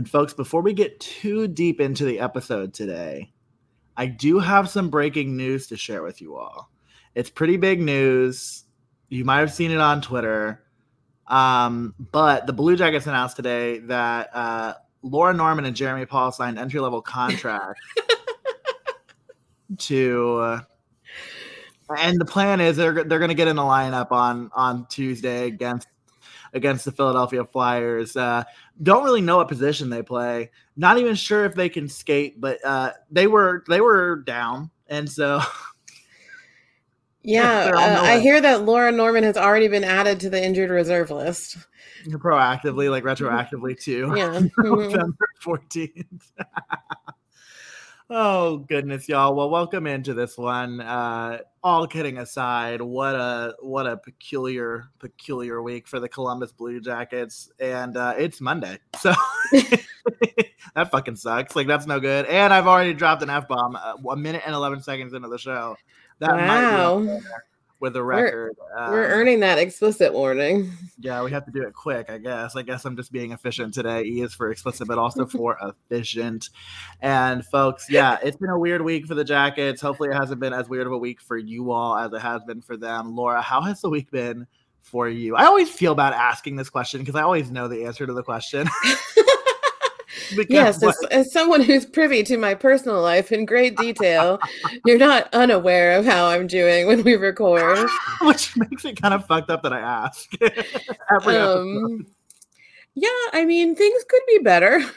And, folks, before we get too deep into the episode today, I do have some breaking news to share with you all. It's pretty big news. You might have seen it on Twitter. Um, but the Blue Jackets announced today that uh, Laura Norman and Jeremy Paul signed entry level contracts to uh, and the plan is they're they're going to get in a lineup on on Tuesday against against the Philadelphia Flyers. Uh, don't really know what position they play. Not even sure if they can skate, but uh, they were they were down, and so. Yeah, uh, I hear that Laura Norman has already been added to the injured reserve list. Proactively, like retroactively too. Yeah, November fourteenth. Oh goodness, y'all. Well, welcome into this one. Uh, all kidding aside, what a what a peculiar peculiar week for the Columbus Blue Jackets, and uh, it's Monday, so that fucking sucks. Like that's no good. And I've already dropped an f bomb uh, a minute and eleven seconds into the show. That wow. might be with a record. We're, we're, um, earning that explicit warning. Yeah, we have to do it quick, I guess. I guess I'm just being efficient today. E is for explicit, but also for efficient. And folks, yeah, it's been a weird week for the Jackets. Hopefully, it hasn't been as weird of a week for you all as it has been for them. Laura, how has the week been for you? I always feel bad asking this question because I always know the answer to the question. yes, as, as, someone who's privy to my personal life in great detail, you're not unaware of how I'm doing when we record. Which makes it kind of fucked up that I ask. um, yeah, I mean, things could be better.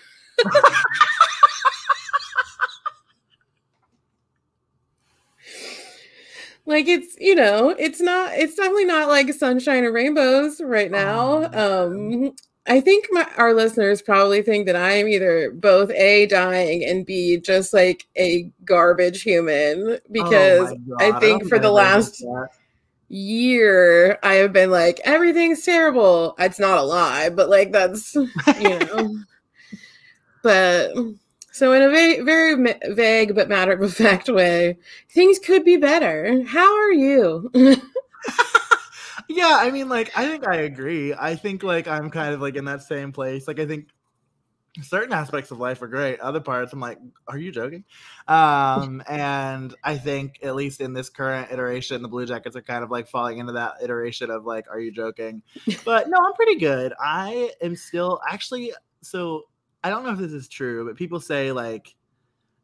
like it's you know it's not it's definitely not like sunshine and rainbows right now oh, um I think my, our listeners probably think that I am either both A, dying, and B, just like a garbage human oh because oh I think I for the last year I have been like, everything's terrible. It's not a lie, but like that's, you know. but so, in a va- very vague but matter of fact way, things could be better. How are you? yeah, I mean, like, I think I agree. I think like I'm kind of like in that same place. Like, I think certain aspects of life are great. Other parts, I'm like, are you joking? Um, and I think at least in this current iteration, the Blue Jackets are kind of like falling into that iteration of like, are you joking? But no, I'm pretty good. I am still actually so I don't know if this is true, but people say like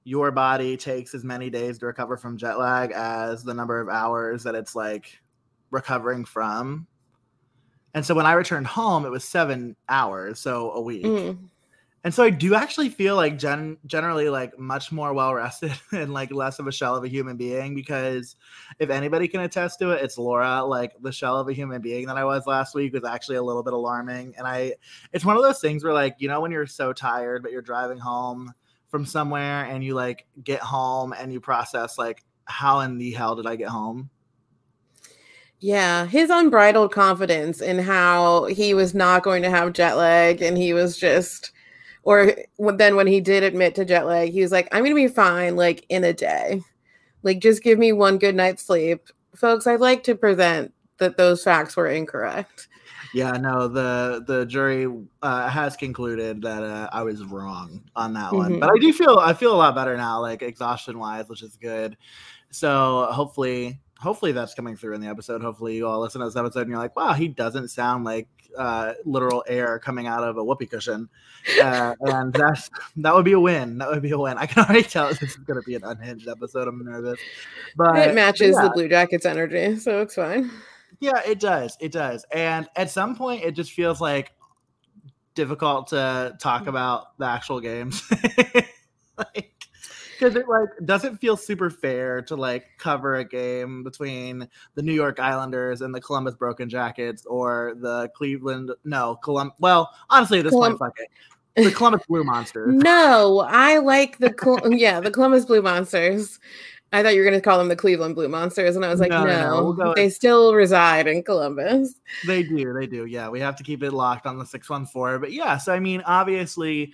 your body takes as many days to recover from jet lag as the number of hours that it's like recovering from. And so when I returned home, it was seven hours, so a week. Mm. And so I do actually feel like gen- generally like much more well rested and like less of a shell of a human being because if anybody can attest to it, it's Laura. Like the shell of a human being that I was last week was actually a little bit alarming. And I, it's one of those things where like, you know, when you're so tired, but you're driving home from somewhere and you like get home and you process like, how in the hell did I get home? Yeah, his unbridled confidence in how he was not going to have jet lag and he was just or then when he did admit to jet lag, he was like, I'm going to be fine like in a day. Like just give me one good night's sleep. Folks, I'd like to present that those facts were incorrect. Yeah, no, the the jury uh, has concluded that uh, I was wrong on that one, mm-hmm. but I do feel I feel a lot better now, like exhaustion wise, which is good. So hopefully, hopefully that's coming through in the episode. Hopefully you all listen to this episode and you're like, wow, he doesn't sound like uh, literal air coming out of a whoopee cushion. Uh, and that's that would be a win. That would be a win. I can already tell this is going to be an unhinged episode. I'm nervous, but it matches yeah. the Blue Jackets energy, so it's fine. Yeah, it does. It does. And at some point, it just feels like difficult to talk about the actual games. like, because it like doesn't feel super fair to like cover a game between the New York Islanders and the Columbus Broken Jackets or the Cleveland no Colum well honestly this Colum- point fuck The Columbus Blue Monsters. no, I like the Col- yeah the Columbus Blue Monsters. I thought you were going to call them the Cleveland Blue Monsters, and I was like, No, no, no, we'll they still reside in Columbus. They do, they do. Yeah, we have to keep it locked on the 614. But yeah, so I mean, obviously,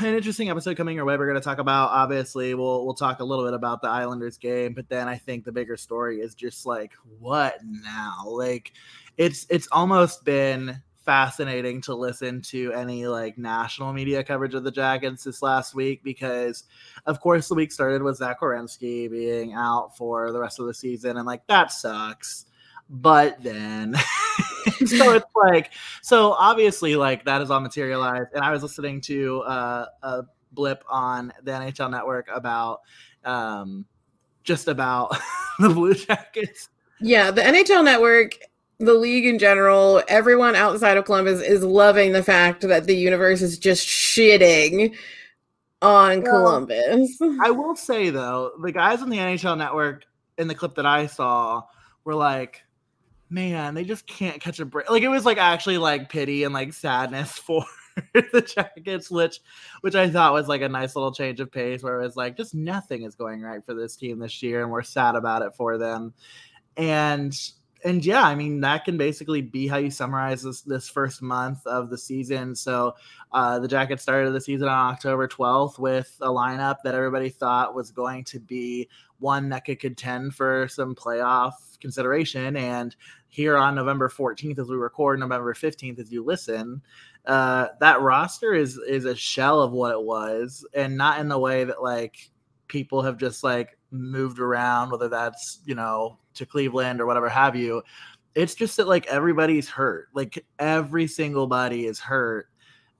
an interesting episode coming your way. We're going to talk about obviously we'll we'll talk a little bit about the Islanders game, but then I think the bigger story is just like what now? Like it's it's almost been fascinating to listen to any like national media coverage of the Jackets this last week because of course the week started with Zach Werenski being out for the rest of the season and like that sucks. But then so it's like so obviously like that is all materialized and i was listening to uh, a blip on the nhl network about um just about the blue jackets Yeah, the NHL network, the league in general, everyone outside of Columbus is loving the fact that the universe is just shitting on Well, Columbus. i will say though the guys on the nhl network in the clip that i saw were like man they just can't catch a break. Like it was like actually like pity and like sadness for the jackets which which i thought was like a nice little change of pace where it was like just nothing is going right for this team this year and we're sad about it for them. And and yeah i mean that can basically be how you summarize this this first month of the season. So uh, the jackets started the season on october 12th with a lineup that everybody thought was going to be one that could contend for some playoff consideration. And here on november 14th as we record november 15th as you listen uh, that roster is is a shell of what it was and not in the way that like people have just like moved around whether that's you know to cleveland or whatever have you it's just that like everybody's hurt like every single body is hurt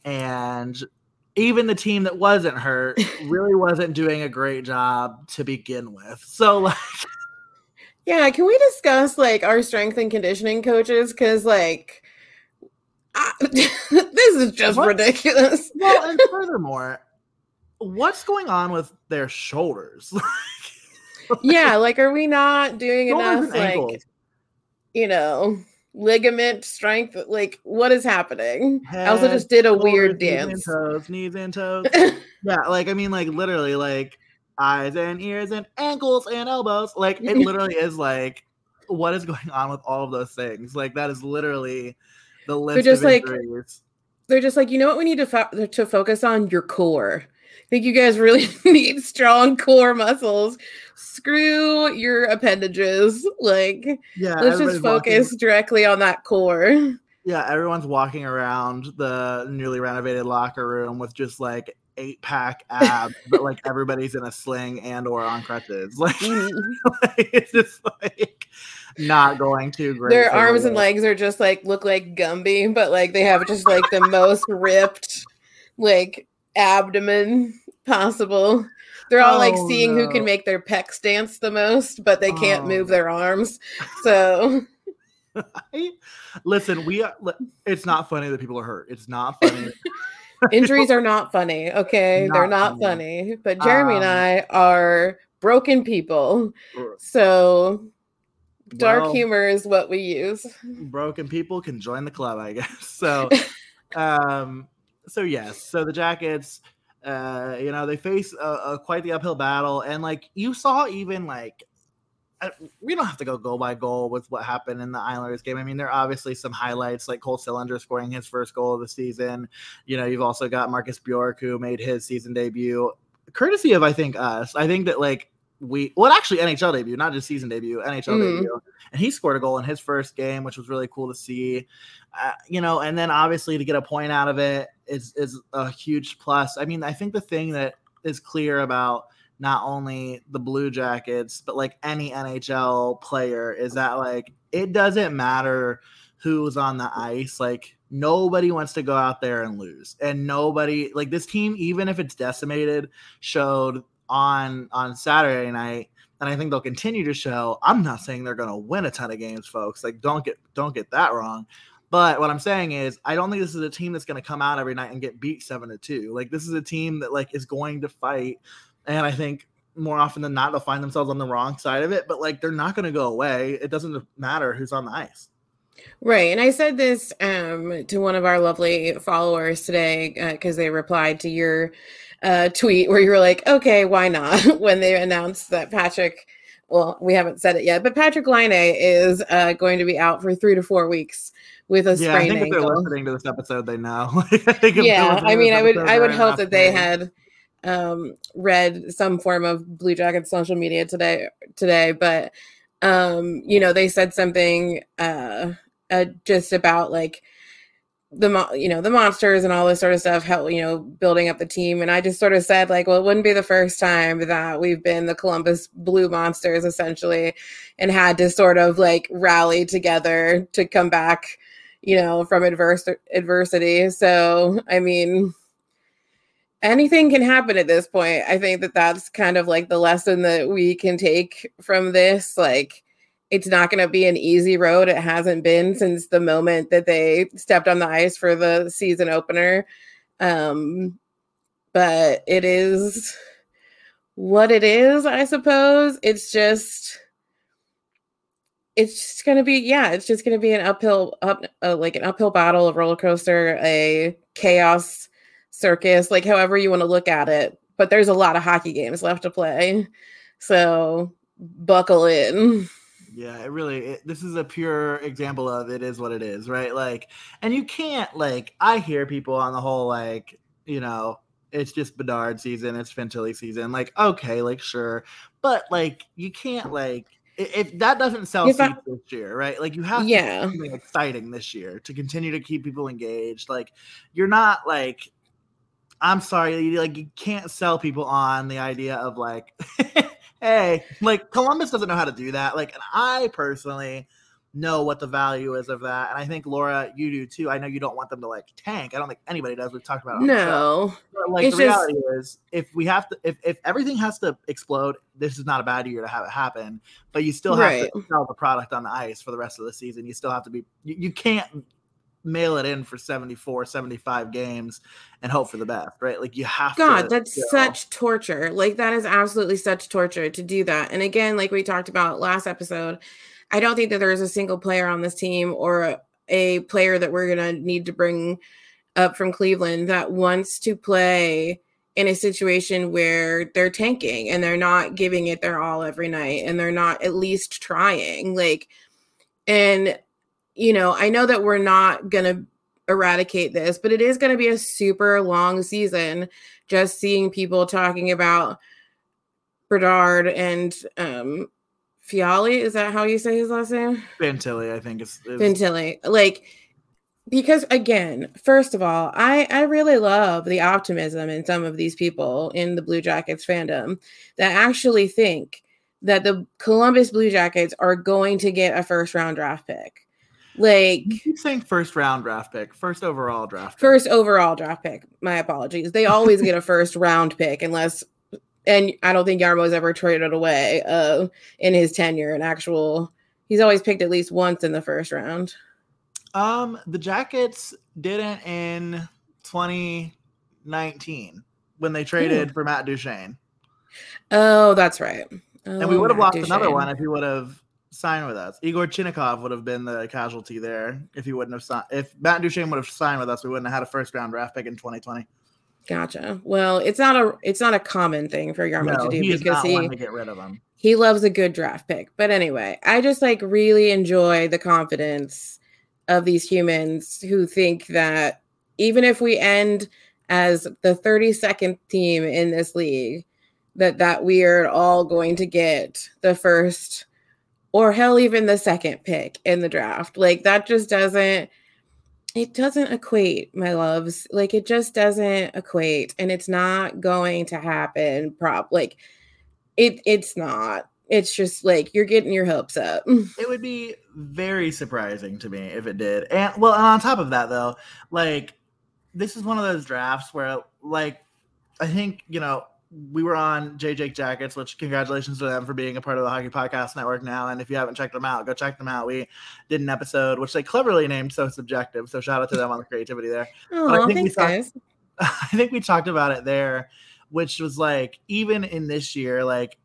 and even the team that wasn't hurt really wasn't doing a great job to begin with so like Yeah, can we discuss like our strength and conditioning coaches? Because like, I, this is just What? ridiculous. well and furthermore what's going on with their shoulders yeah, like, are we not doing Shoulders enough? Like, ankles. you know, ligament strength. Like, what is happening? I also just did a shoulders, weird knees and dance. toes, knees and toes. yeah, like I mean, like literally, like eyes and ears and ankles and elbows. Like it literally is like what is going on with all of those things. Like that is literally the list They're just of like- They're just like, you know what we need to fo- to focus on your core. Think you guys really need strong core muscles. Screw your appendages. Like, yeah, let's just focus Walking, directly on that core. yeah, everyone's walking around the newly renovated locker room with just like eight pack abs, but like everybody's in a sling and or on crutches. Like, mm-hmm. like, it's just like not going too great. Their arms and legs are just like look like Gumby, but like they have just like the most ripped like abdomen possible. They're all like Oh, seeing who can make their pecs dance the most, but they can't Oh. move their arms. So Listen, we are. It's not funny that people are hurt. It's not funny. injuries are not funny. Okay, they're Not not funny. But Jeremy and Um, I are broken people, so dark Well, humor is what we use. Broken people can join the club, I guess. So, um, so yes. So the Jackets, uh, you know, they face a, a quite the uphill battle, and like you saw, even like. uh, We don't have to go goal by goal with what happened in the Islanders game. I mean, there are obviously some highlights, like Cole Sillinger scoring his first goal of the season. You know, you've also got Marcus Bjork who made his season debut, courtesy of I think us. I think that like we well actually NHL debut, not just season debut, NHL Mm. debut, and he scored a goal in his first game, which was really cool to see. Uh, you know, and then obviously to get a point out of it is is a huge plus. I mean, I think the thing that is clear about not only the Blue Jackets but like any NHL player is that like it doesn't matter who's on the ice, like nobody wants to go out there and lose. And nobody like this team, even if it's decimated, showed on on Saturday night, and I think they'll continue to show. I'm not saying they're gonna win a ton of games, folks. Like don't get don't get that wrong. But what I'm saying is, I don't think this is a team that's going to come out every night and get beat seven to two. Like this is a team that like is going to fight, and I think more often than not they'll find themselves on the wrong side of it. But like they're not going to go away. It doesn't matter who's on the ice. Right. And I said this um, to one of our lovely followers today because uh, they replied to your uh, tweet where you were like, okay, why not? when they announced that Patrik, well, we haven't said it yet, but Patrik Laine is uh, going to be out for three to four weeks with a yeah, I think ankle. if they're listening to this episode, they know. I yeah, I mean, I would, I would hope that they had um, read some form of Blue Jackets social media today, today, but um, you know, they said something uh, uh, just about like the you know the monsters and all this sort of stuff help you know building up the team. And i just sort of said like well it wouldn't be the first time that we've been the columbus blue monsters essentially and had to sort of like rally together to come back you know from adverse adversity. So i mean anything can happen at this point. I think that that's kind of like the lesson that we can take from this like it's not going to be an easy road. It hasn't been since the moment that they stepped on the ice for the season opener. Um, but it is what it is, I suppose. It's just it's just going to be yeah, it's just going to be an uphill up uh, like an uphill battle, a roller coaster, a chaos circus, like however you want to look at it. But there's a lot of hockey games left to play. So buckle in. Yeah, it really. It, this is a pure example of it is what it is, right? Like, and you can't like. I hear people on the whole like, you know, it's just Bedard season, it's Fantilli season. Like, okay, like sure, but like you can't like if that doesn't sell seats I, this year, right? Like you have yeah. to do something exciting this year to continue to keep people engaged. Like you're not like I'm sorry, like you can't sell people on the idea of like hey, like Columbus doesn't know how to do that. Like, and I personally know what the value is of that. And I think Laura, you do too. I know you don't want them to like tank. I don't think anybody does. We've talked about it. no. But, like it's the just... reality is if we have to if, if everything has to explode, this is not a bad year to have it happen. But you still have right. to sell the product on the ice for the rest of the season. You still have to be you, you can't mail it in for 74 75 games and hope for the best right? Like you have god to, that's you know. such torture. Like that is absolutely such torture to do that. And again like we talked about last episode i don't think that there is a single player on this team or a, a player that we're going to need to bring up from cleveland that wants to play in a situation where they're tanking and they're not giving it their all every night and they're not at least trying like and you know, I know that we're not going to eradicate this, but it is going to be a super long season just seeing people talking about Bedard and um Fiali. Is that how you say his last name? Fantilli, I think it's, it's Fantilli. Like because again, first of all, I I really love the optimism in some of these people in the Blue Jackets fandom that actually think that the Columbus Blue Jackets are going to get a first round draft pick. Like you saying first round draft pick, first overall draft pick. First overall draft pick. My apologies. They always get a first round pick unless and I don't think Jarmo's ever traded away uh in his tenure an actual he's always picked at least once in the first round. Um the Jackets didn't in 2019 when they traded Ooh. for Matt Duchene. Oh, that's right. Oh, and we would have lost Duchene. another one if he would have sign with us. Yegor Chinakhov would have been the casualty there if he wouldn't have signed. If Matt Duchene would have signed with us, we wouldn't have had a first round draft pick in 2020. Gotcha. Well, it's not a it's not a common thing for Jarmo no, to do he because he to get rid of him. He loves a good draft pick. But anyway, I just like really enjoy the confidence of these humans who think that even if we end as the 32nd team in this league, that that we are all going to get the first or hell even the second pick in the draft. Like that just doesn't it doesn't equate my loves. Like it just doesn't equate and it's not going to happen prop like it it's not. It's just like you're getting your hopes up. It would be very surprising to me if it did. And well and on top of that though like this is one of those drafts where like i think you know we were on J Jake Jackets, which congratulations to them for being a part of the Hockey Podcast Network now. And if you haven't checked them out, go check them out. We did an episode which they cleverly named "So Subjective," so shout out to them on the creativity there. Oh, I think thanks, talked, guys. I think we talked about it there, which was like even in this year, like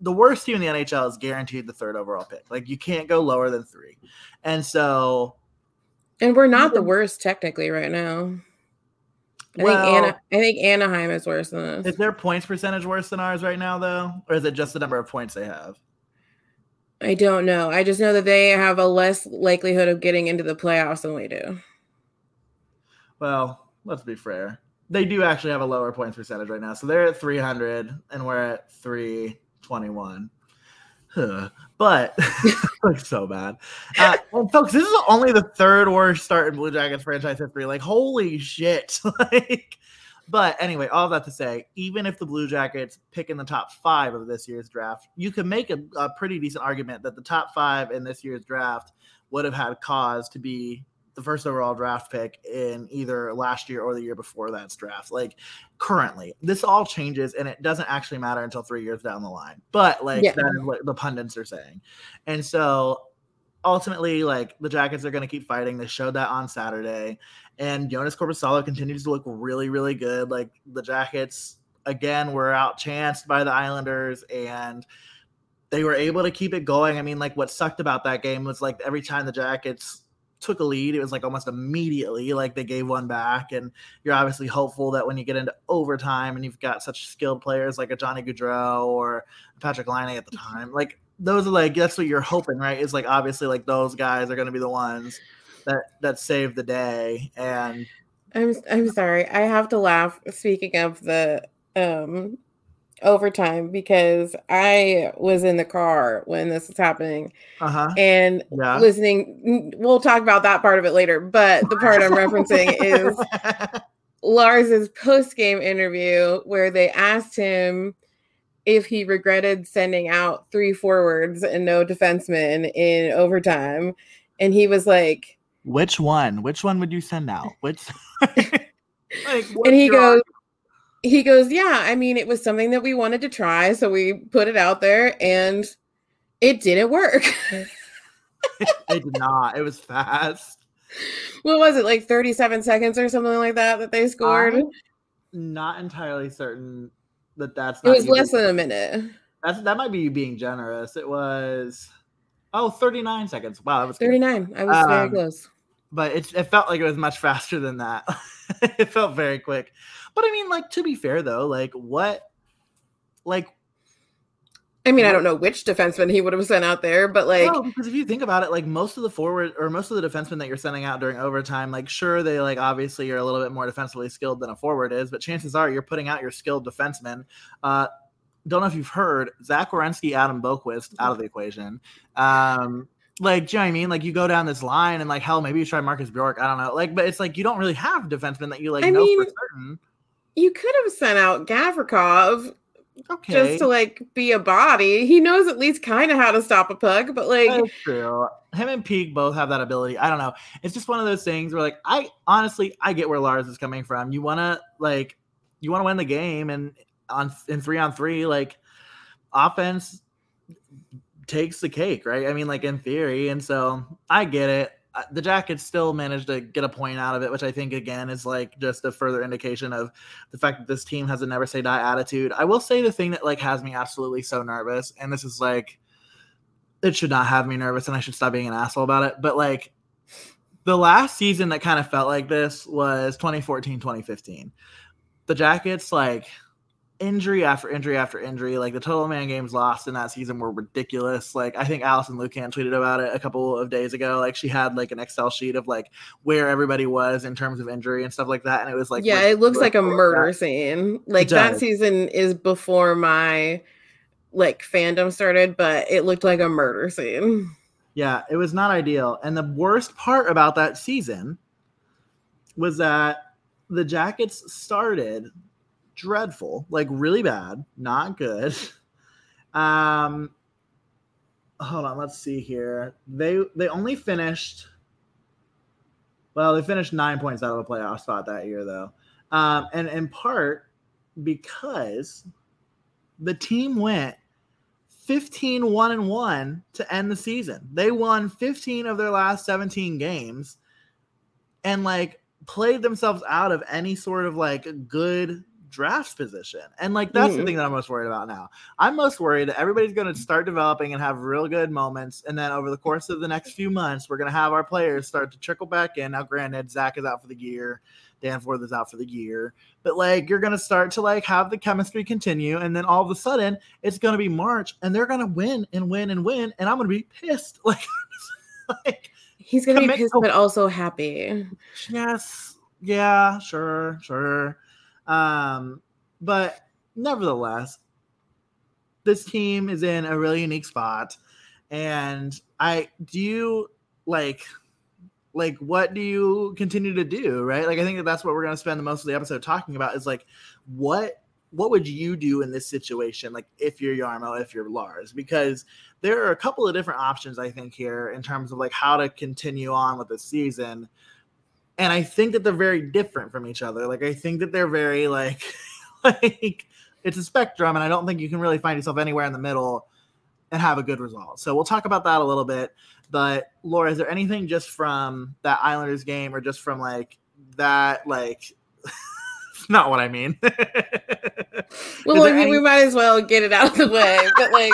the worst team in the NHL is guaranteed the third overall pick. Like you can't go lower than three, and so. And we're not the worst technically right now. I Well- think Anna, I think Anaheim is worse than us. Is their points percentage worse than ours right now, though, or is it just the number of points they have? I don't know. I just know that they have a less likelihood of getting into the playoffs than we do. Well, let's be fair. They do actually have a lower points percentage right now. So they're at 300 and we're at 321. Huh. But like so bad. Uh, and folks, this is only the third worst start in Blue Jackets franchise history. Like, holy shit. like, but anyway, all that to say, even if the Blue Jackets pick in the top five of this year's draft, you can make a, a pretty decent argument that the top five in this year's draft would have had cause to be the first overall draft pick in either last year or the year before that's draft. Like currently, this all changes and it doesn't actually matter until three years down the line. But like Yeah. that is what the pundits are saying. And so ultimately, like the Jackets are going to keep fighting. They showed that on Saturday. And Joonas Korpisalo continues to look really, really good. Like the Jackets, again, were outchanced by the Islanders and they were able to keep it going. I mean, like what sucked about that game was like every time the Jackets took a lead, it was like almost immediately like they gave one back. And you're obviously hopeful that when you get into overtime and you've got such skilled players like a Johnny Gaudreau or Patrik Laine at the time, like those are like that's what you're hoping, right? Is like obviously like those guys are going to be the ones that that save the day. And I'm I'm sorry. I have to laugh speaking of the um overtime because I was in the car when this was happening uh huh, and yeah. listening we'll talk about that part of it later, but the part I'm referencing is Lars's post-game interview where they asked him if he regretted sending out three forwards and no defensemen in overtime and he was like Which one? Which one would you send out? Which? like, and he goes he goes yeah i mean it was something that we wanted to try so we put it out there and it didn't work It did not. It was fast. what was it like 37 seconds or something like that that they scored I'm not entirely certain that that's. it was you less than a minute That's that might be you being generous. It was. Oh, 39 seconds. Wow, that was good. 39 i was very Um, close But it, it felt like it was much faster than that. it felt very quick. But I mean, like to be fair though, like what, like i mean i don't know which defenseman he would have sent out there but like no, because if you think about it, like most of the forward or most of the defensemen that you're sending out during overtime, like sure they like obviously you're a little bit more defensively skilled than a forward is, but chances are you're putting out your skilled defensemen. Uh, don't know if you've heard Zach Werenski, Adam Boqvist out of the equation. Um, like, do you know what I mean? Like, you go down this line and like, hell, maybe you try Marcus Bjork. I don't know. Like, but it's like you don't really have defensemen that you like I know mean, for certain. You could have sent out Gavrikov Okay, just to like be a body. He knows at least kind of how to stop a pug, but like That's true. Him and Peeke both have that ability. I don't know. It's just one of those things where, like, I honestly, I get where Lars is coming from. You want to like, you want to win the game, and on in three on three, like, offense takes the cake, right? I mean, like in theory, and so I get it. Uh, The Jackets still managed to get a point out of it, which I think again is like just a further indication of the fact that this team has a never say die attitude. I will say the thing that like has me absolutely so nervous, and this is like it should not have me nervous and I should stop being an asshole about it. But like the last season that kind of felt like this was 2014, 2015. The Jackets, like injury after injury after injury, like the total man games lost in that season were ridiculous. Like I think Alison Lukan tweeted about it a couple of days ago. Like she had like an Excel sheet of like where everybody was in terms of injury and stuff like that. And it was like, yeah, it looks like a ridiculous. murder scene. Like that season is before my like fandom started, but it looked like a murder scene. Yeah, it was not ideal. And the worst part about that season was that the Jackets started dreadful, like really bad, not good. Um hold on, let's see here. They they only finished well, they finished 9 points out of a playoff spot that year though. Um and in part because the team went 15 1 and 1 to end the season. They won 15 of their last 17 games and like played themselves out of any sort of like good draft position. And like that's Mhm. the thing that I'm most worried about now. I'm most worried that everybody's going to start developing and have real good moments, and then over the course of the next few months, we're going to have our players start to trickle back in. Now, granted, Zach is out for the year, Danforth is out for the year, but like you're going to start to like have the chemistry continue, and then all of a sudden it's going to be March, and they're going to win and win and win, and I'm going to be pissed. Like, like He's gonna be pissed, but also happy. Yes. Yeah, sure, sure. Um, but nevertheless, this team is in a really unique spot. And I do you like like what do you continue to do, right? Like I think that that's what we're going to spend the most of the episode talking about is like what what would you do in this situation like if you're Jarmo, if you're Lars because there are a couple of different options I think here in terms of like how to continue on with the season and I think that they're very different from each other. Like I think that they're very like like it's a spectrum, and I don't think you can really find yourself anywhere in the middle and have a good result. So we'll talk about that a little bit. But Laura, is there anything just from that Islanders game, or just from like that like? not what I mean. Well, I mean, we might as well get it out of the way. But like,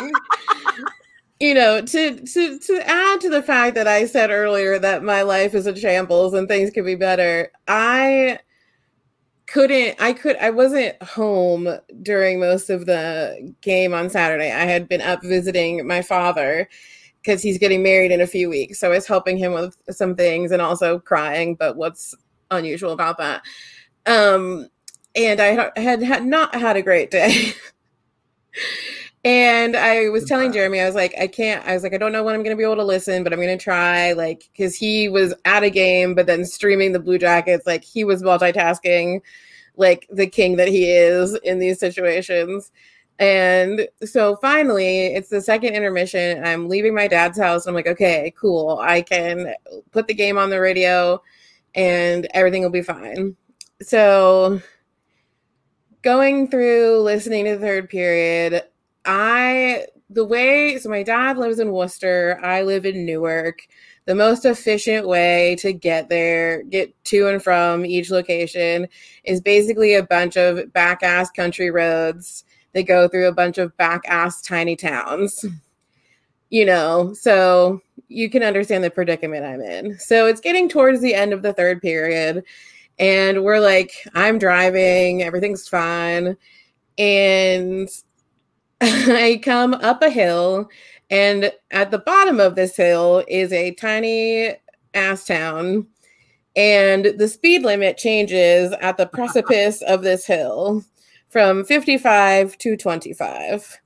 you know, to to to add to the fact that I said earlier that my life is a shambles and things could be better, I couldn't. I could. I wasn't home during most of the game on Saturday. I had been up visiting my father because he's getting married in a few weeks. So I was helping him with some things and also crying. But what's unusual about that? Um, and I had had not had a great day. and I was telling Jeremy, I was like, I can't. I was like, I don't know when I'm going to be able to listen, but I'm going to try. Like, because he was at a game, but then streaming the Blue Jackets. Like, he was multitasking, like the king that he is in these situations. And so finally, it's the second intermission. I'm leaving my dad's house. I'm like, okay, cool. I can put the game on the radio and everything will be fine. So going through listening to the third period, I the way so my dad lives in Wooster, I live in Newark. The most efficient way to get there, get to and from each location is basically a bunch of back ass country roads that go through a bunch of back ass tiny towns. Hmm. You know, so you can understand the predicament I'm in. So it's getting towards the end of the third period and we're like i'm driving everything's fine and i come up a hill and at the bottom of this hill is a tiny ass town and the speed limit changes at the precipice of this hill from 55 to 25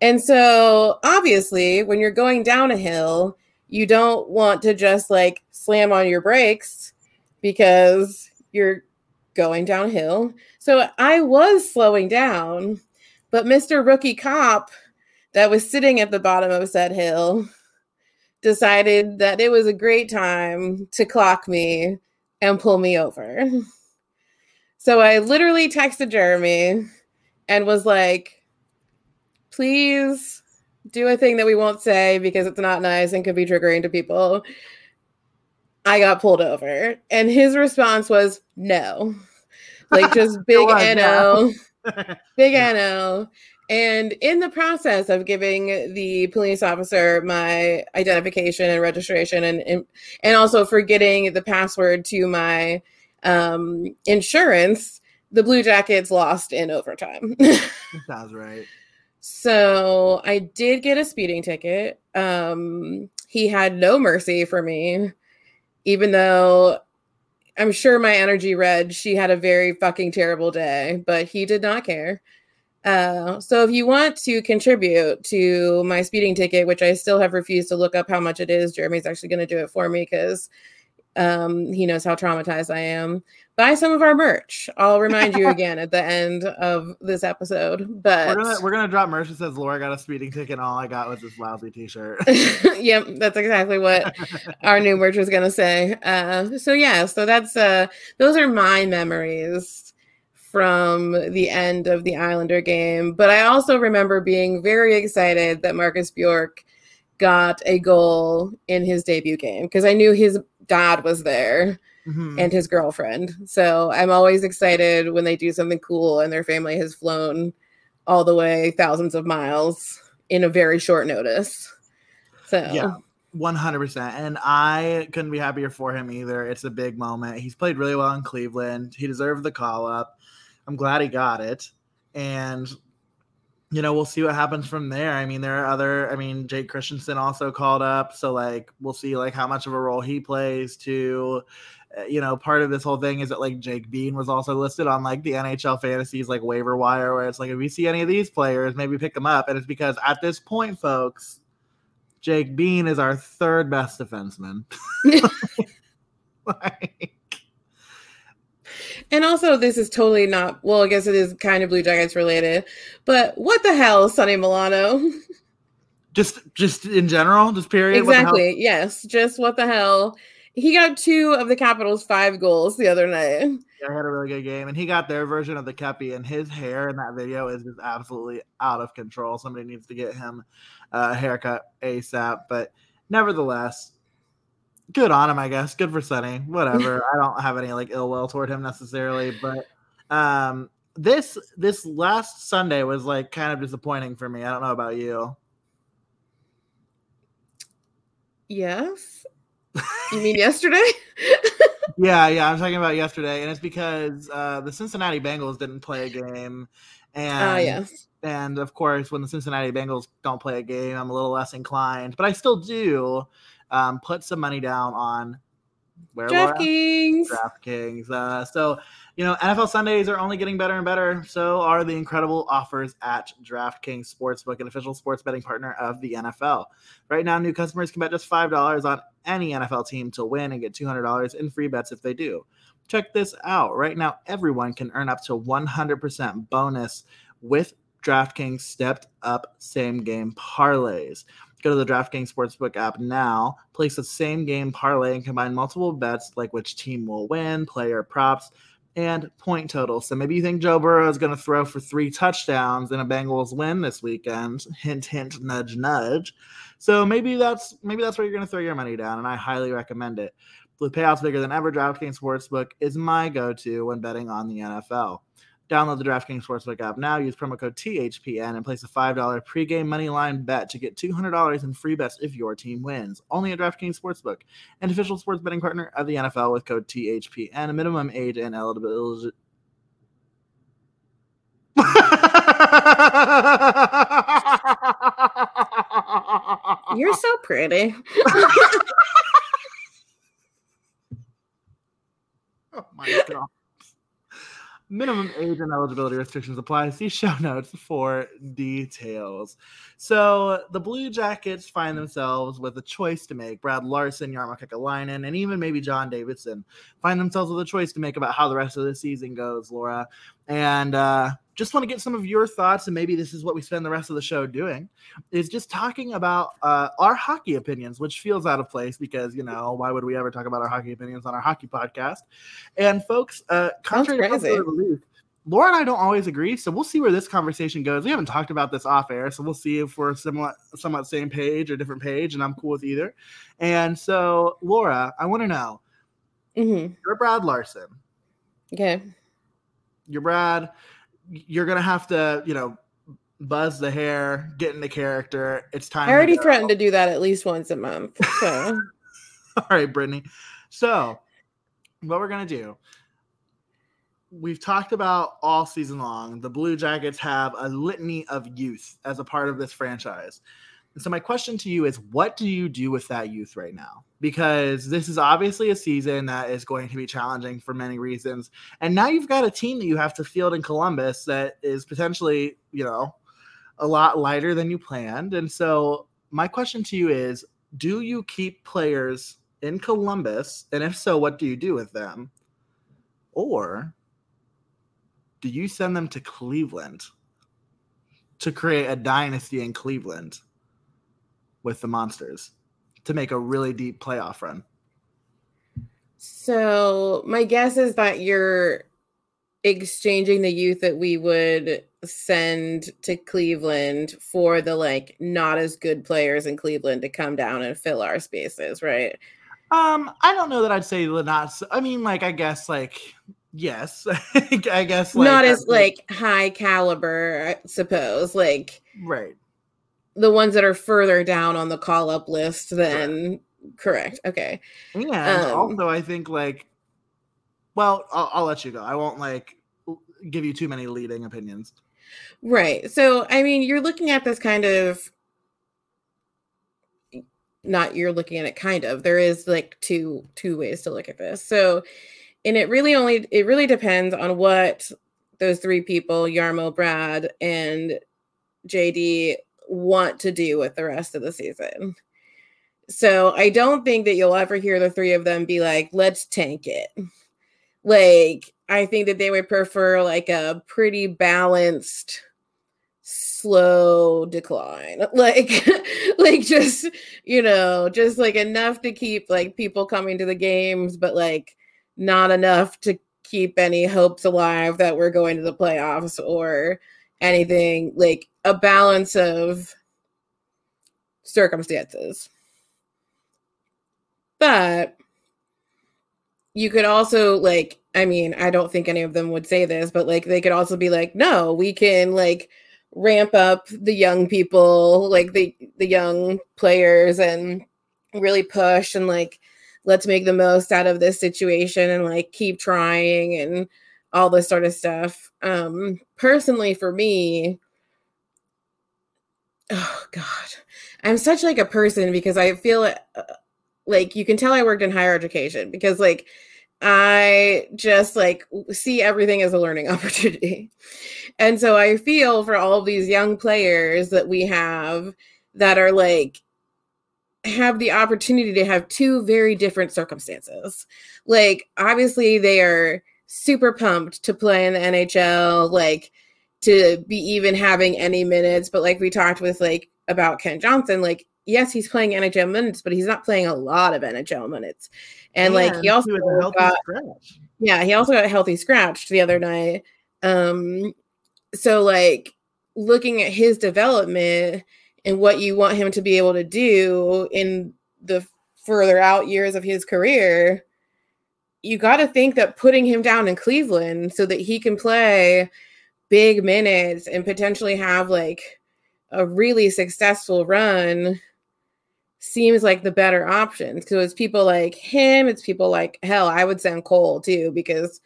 and so obviously when you're going down a hill you don't want to just like slam on your brakes because you're going downhill. So I was slowing down, but Mr. Rookie Cop that was sitting at the bottom of said hill decided that it was a great time to clock me and pull me over. So I literally texted Jeremy and was like, please do a thing that we won't say because it's not nice and could be triggering to people. I got pulled over. And his response was no. Like just big NO. Big NO. And in the process of giving the police officer my identification and registration and and, and also for getting the password to my um, insurance, the Blue Jackets lost in overtime. Sounds right. So I did get a speeding ticket. Um, he had no mercy for me, even though I'm sure my energy read she had a very fucking terrible day, but he did not care. Uh, so if you want to contribute to my speeding ticket, which I still have refused to look up how much it is, Jeremy's actually going to do it for me because um, he knows how traumatized I am. Buy some of our merch. I'll remind you again at the end of this episode. But We're gonna we're gonna drop merch that says Laura got a speeding ticket and all I got was this lousy t-shirt. yep, that's exactly what our new merch was gonna say. Uh, so yeah, so that's uh, those are my memories from the end of the Islander game. But I also remember being very excited that Marcus Bjork got a goal in his debut game because I knew his dad was there. Mm-hmm. and his girlfriend. So I'm always excited when they do something cool and their family has flown all the way thousands of miles in a very short notice. So yeah. 100% and i couldn't be happier for him either it's a big moment he's played really well in cleveland he deserved the call up i'm glad he got it and you know, we'll see what happens from there. I mean, there are other, I mean, Jake Christiansen also called up. So, like, we'll see, like, how much of a role he plays to, uh, Uh, you know, part of this whole thing is that, like, Jake Bean was also listed on, like, the NHL fantasies, like, waiver wire, where it's like, if we see any of these players, maybe pick them up. And it's because at this point, folks, Jake Bean is our third best defenseman. like, and also, this is totally not, well, I guess it is kind of Blue Jackets related, but what the hell, Sonny Milano? Just, just in general, just period. Exactly. Yes. Just what the hell. He got two of the Capitals' five goals the other night. Yeah, he had a really good game, and he got their version of the Kepi, and his hair in that video is just absolutely out of control. Somebody needs to get him a haircut ASAP. But nevertheless, good on him, I guess. Good for Sonny. Whatever. I don't have any like ill will toward him necessarily, but um this this last Sunday was like kind of disappointing for me. I don't know about you. Yes. You mean yesterday? yeah, yeah, I'm talking about yesterday, and it's because uh, the Cincinnati Bengals didn't play a game, ah, and uh, yes, and of course, when the Cincinnati Bengals don't play a game, I'm a little less inclined, but I still do um, put some money down on where DraftKings. DraftKings. Uh, so, you know, NFL Sundays are only getting better and better. So are the incredible offers at DraftKings Sportsbook, an official sports betting partner of the NFL. Right now, new customers can bet just $5 on any NFL team to win and get $200 in free bets if they do. Check this out. Right now, everyone can earn up to 100% bonus with DraftKings stepped up same game parlays. Go to the DraftKings Sportsbook app now, place the same game parlay, and combine multiple bets like which team will win, player props, and point total. So maybe you think Joe Burrow is going to throw for three touchdowns in a Bengals win this weekend. Hint, hint, nudge, nudge. So maybe that's maybe that's where you're going to throw your money down, and I highly recommend it. With payouts bigger than ever, DraftKings Sportsbook is my go-to when betting on the NFL. Download the DraftKings Sportsbook app now. Use promo code THPN and place a $5 pregame money line bet to get $200 in free bets if your team wins. Only at DraftKings Sportsbook, an official sports betting partner of the NFL with code THPN. A minimum age and eligibility. You're so pretty. oh my god. Minimum age and eligibility restrictions apply. See show notes for details. So the Blue Jackets find themselves with a choice to make. Brad Larsen, Jarmo Kekalainen, and even maybe John Davidson find themselves with a choice to make about how the rest of the season goes, Laura. And uh, just want to get some of your thoughts, and maybe this is what we spend the rest of the show doing, is just talking about uh, our hockey opinions, which feels out of place because, you know, why would we ever talk about our hockey opinions on our hockey podcast? And folks, uh, contrary to belief, Laura and I don't always agree, so we'll see where this conversation goes. We haven't talked about this off air, so we'll see if we're somewhat somewhat same page or different page, and I'm cool with either. And so, Laura, I want to know, mm-hmm. you're Brad Larsen. Okay. You're Brad. You're gonna have to, you know, buzz the hair, get into character. It's time. I already to threatened to do that at least once a month. So. All right, Brittany. So, what we're gonna do we've talked about all season long. The Blue Jackets have a litany of youth as a part of this franchise. And so my question to you is what do you do with that youth right now? Because this is obviously a season that is going to be challenging for many reasons. And now you've got a team that you have to field in Columbus that is potentially, you know, a lot lighter than you planned. And so my question to you is do you keep players in Columbus? And if so, what do you do with them? Or do you send them to Cleveland to create a dynasty in Cleveland with the Monsters to make a really deep playoff run? So, my guess is that you're exchanging the youth that we would send to Cleveland for the like not as good players in Cleveland to come down and fill our spaces, right? Um, I don't know that I'd say the not. I mean, like, I guess, like, yes, I guess, like, not as like high caliber, I suppose. Like, right, the ones that are further down on the call up list then correct. correct. Okay, and um, also, I think like, well, I'll, I'll let you go. I won't like give you too many leading opinions. Right. So, I mean, you're looking at this kind of not you're looking at it kind of there is like two two ways to look at this so and it really only it really depends on what those three people Jarmo brad and jd want to do with the rest of the season. So i don't think that you'll ever hear the three of them be like let's tank it. Like i think that they would prefer like a pretty balanced slow decline. Like like just you know just like enough to keep like people coming to the games but like not enough to keep any hopes alive that we're going to the playoffs or anything like a balance of circumstances. But you could also like i mean i don't think any of them would say this but like they could also be like no we can like ramp up the young people, like the the young players, and really push and like let's make the most out of this situation and like keep trying and all this sort of stuff. Um, personally, for me, oh god, I'm such like a person because I feel uh, like you can tell I worked in higher education because like I just like see everything as a learning opportunity. And so I feel for all these young players that we have that are like have the opportunity to have two very different circumstances. Like obviously they are super pumped to play in the NHL, like to be even having any minutes, but like we talked with like about Kent Johnson, like yes, he's playing NHL minutes, but he's not playing a lot of NHL minutes. And, like he also he got, scratch. yeah, he also got healthy scratched the other night. Um, so like looking at his development and what you want him to be able to do in the further out years of his career, you got to think that putting him down in Cleveland so that he can play big minutes and potentially have like a really successful run seems like the better option. So it's people like him, it's people like hell, I would send Cole too, because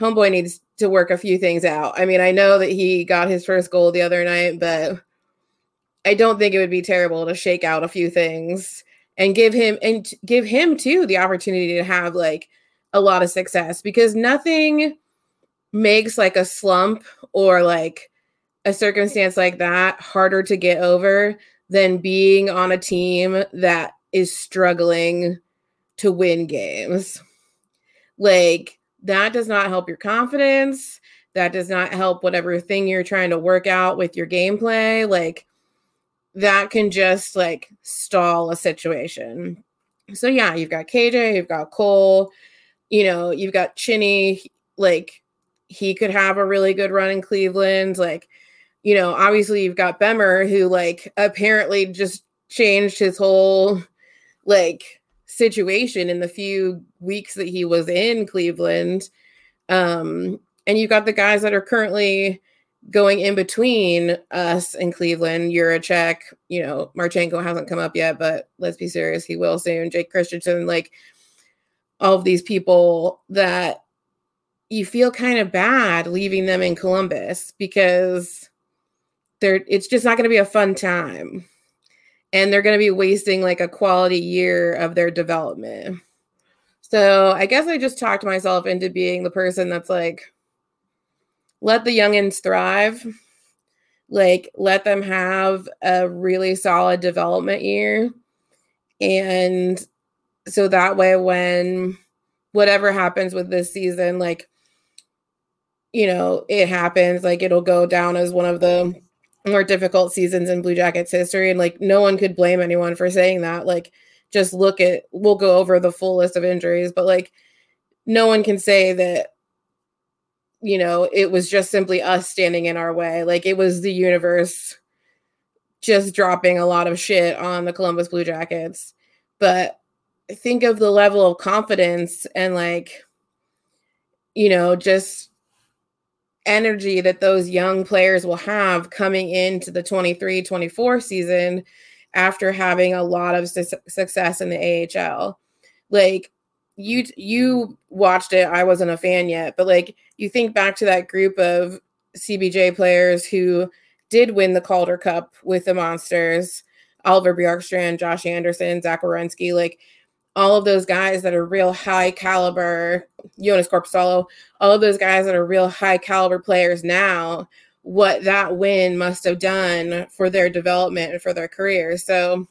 homeboy needs to work a few things out. I mean, I know that he got his first goal the other night, but I don't think it would be terrible to shake out a few things and give him and give him too the opportunity to have like a lot of success because nothing makes like a slump or like a circumstance like that harder to get over than being on a team that is struggling to win games. Like, that does not help your confidence. That does not help whatever thing you're trying to work out with your gameplay. Like, that can just like stall a situation. So, yeah, you've got KJ, you've got Cole, you know, you've got Chinny. Like, he could have a really good run in Cleveland. Like, you know, obviously you've got Bemer who like apparently just changed his whole like situation in the few weeks that he was in Cleveland. Um, and you've got the guys that are currently going in between us and Cleveland, Jiricek, you know, Marchenko hasn't come up yet, but let's be serious, he will soon. Jake Christiansen, like of these people that you feel kind of bad leaving them in Columbus because they're it's just not going to be a fun time. And they're going to be wasting like a quality year of their development. So i guess i just talked myself into being the person that's like let the youngins thrive. Like let them have a really solid development year. And so that way when whatever happens with this season like you know it happens like it'll go down as one of the more difficult seasons in Blue Jackets history. And like no one could blame anyone for saying that. Like just look at we'll go over the full list of injuries, but like no one can say that you know it was just simply us standing in our way. Like it was the universe just dropping a lot of shit on the Columbus Blue Jackets. But think of the level of confidence and like you know just energy that those young players will have coming into the 23 24 season after having a lot of su- success in the AHL like you you watched it i wasn't a fan yet but like you think back to that group of cbj players who did win the calder cup with the monsters oliver bjorkstrand josh anderson zach Werenski, like all of those guys that are real high caliber joonas korpisalo all of those guys that are real high caliber players now what that win must have done for their development and for their careers so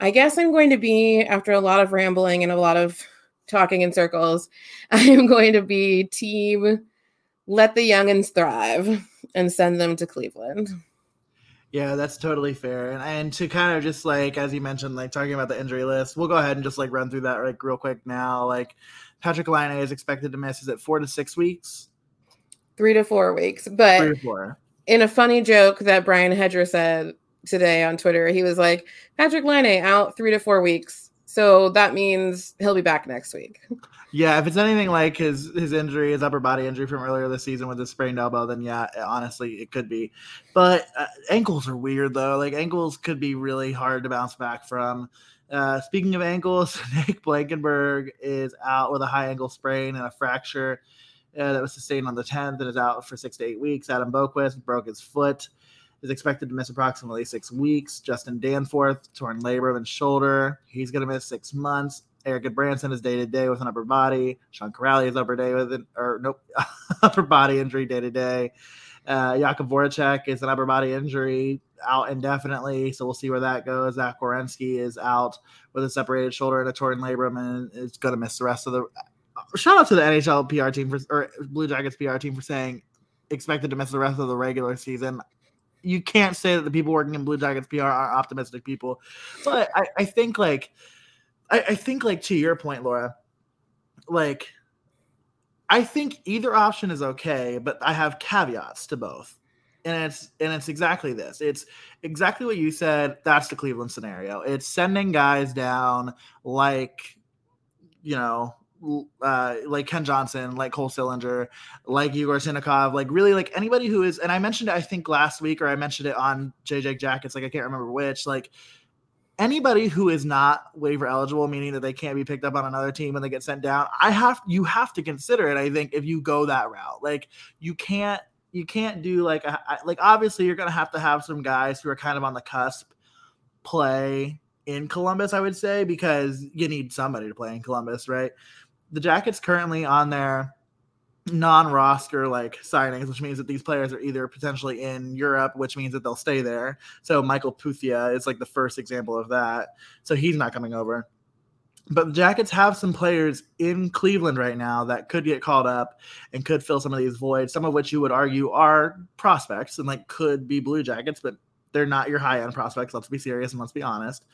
i guess i'm going to be after a lot of rambling and a lot of talking in circles. I am going to be team let the youngins thrive and send them to Cleveland. Yeah, that's totally fair. And and to kind of just like as you mentioned, like talking about the injury list, we'll go ahead and just like run through that like real quick now. Like Patrik Laine is expected to miss is it four to six weeks? Three to four weeks. But Three to four. in a funny joke that Brian Hedger said today on Twitter, he was like, Patrik Laine out three to four weeks. So that means he'll be back next week. Yeah, if it's anything like his his injury, his upper body injury from earlier this season with his sprained elbow, then yeah, honestly, it could be. But uh, ankles are weird though. Like ankles could be really hard to bounce back from. Uh, speaking of ankles, Nick Blankenburg is out with a high ankle sprain and a fracture uh, that was sustained on the 10th and is out for six to eight weeks. Adam Boqvist broke his foot is expected to miss approximately six weeks. Justin Danforth, torn labrum and shoulder. He's going to miss six months. Erik Branson is day to day with an upper body. Sean Kuraly is upper day with an or nope upper body injury day to day. Uh, Jakub Voracek is an upper body injury out indefinitely, so we'll see where that goes. Zach Werenski is out with a separated shoulder and a torn labrum, and is going to miss the rest of the. Shout out to the NHL PR team for or Blue Jackets PR team for saying expected to miss the rest of the regular season you can't say that the people working in Blue Jackets PR are optimistic people. But I, I think like I, I think like to your point, Laura, like I think either option is okay, but I have caveats to both. And it's and it's exactly this. It's exactly what you said. That's the Cleveland scenario. It's sending guys down like you know uh, like Kent Johnson, like Cole Sillinger, like Yegor Chinakhov, like really like anybody who is, and I mentioned it, I think last week, or I mentioned it on JJ Jackets, like I can't remember which, like anybody who is not waiver eligible, meaning that they can't be picked up on another team and they get sent down, I have, you have to consider it. I think if you go that route, like you can't, you can't do like, a, like obviously you're going to have to have some guys who are kind of on the cusp play in Columbus, I would say, because you need somebody to play in Columbus, right? The Jackets currently on their non-roster like signings, which means that these players are either potentially in Europe, which means that they'll stay there. So Mikael Pyyhtiä is like the first example of that. So he's not coming over. But the Jackets have some players in Cleveland right now that could get called up and could fill some of these voids, some of which you would argue are prospects and like could be Blue Jackets, but they're not your high end prospects. Let's be serious and let's be honest.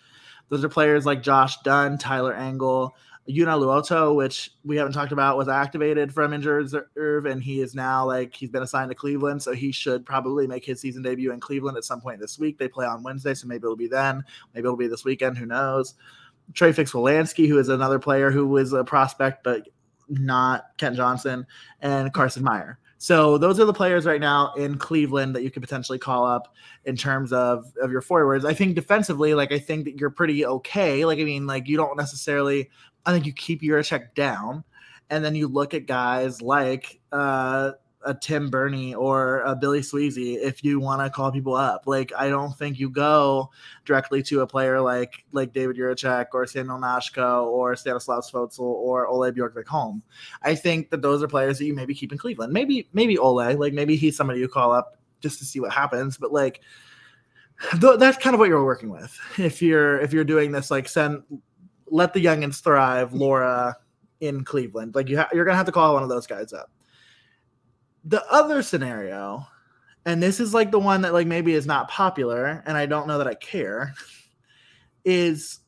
Those are players like Josh Dunn, Tyler Angle, Joona Luoto, which we haven't talked about, was activated from injured reserve, and he is now like he's been assigned to Cleveland, so he should probably make his season debut in Cleveland at some point this week. They play on Wednesday, so maybe it'll be then. Maybe it'll be this weekend. Who knows? Trey Fix-Wolansky, who is another player who was a prospect, but not Kent Johnson, and Carson Meyer. So those are the players right now in Cleveland that you could potentially call up in terms of of your forwards. I think defensively, like I think that you're pretty okay. Like I mean, like you don't necessarily I think you keep your check down, and then you look at guys like uh, a Tim Berni or a Billy Sweezy if you want to call people up. Like I don't think you go directly to a player like like David Jiricek or Samuel Knazko or Stanislav Svozil or Ole Bjorgvik-Holm. I think that those are players that you maybe keep in Cleveland. Maybe maybe Ole, like maybe he's somebody you call up just to see what happens. But like that's kind of what you're working with if you're if you're doing this like send let the youngins thrive, Laura in Cleveland. Like you ha- you're gonna have to call one of those guys up. The other scenario, and this is like the one that like maybe is not popular, and I don't know that I care, is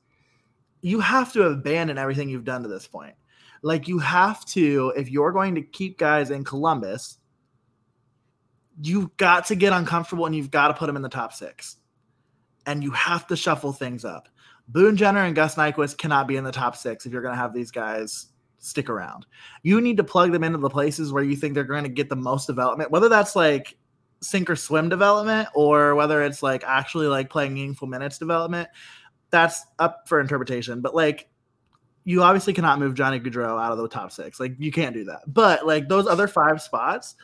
you have to abandon everything you've done to this point. Like you have to, if you're going to keep guys in Columbus, you've got to get uncomfortable and you've got to put them in the top six. And you have to shuffle things up Boone Jenner and Gus Nyquist cannot be in the top six if you're going to have these guys stick around. You need to plug them into the places where you think they're going to get the most development, whether that's like sink or swim development or whether it's like actually like playing meaningful minutes development. That's up for interpretation. But like you obviously cannot move Johnny Gaudreau out of the top six. Like you can't do that. But like those other five spots,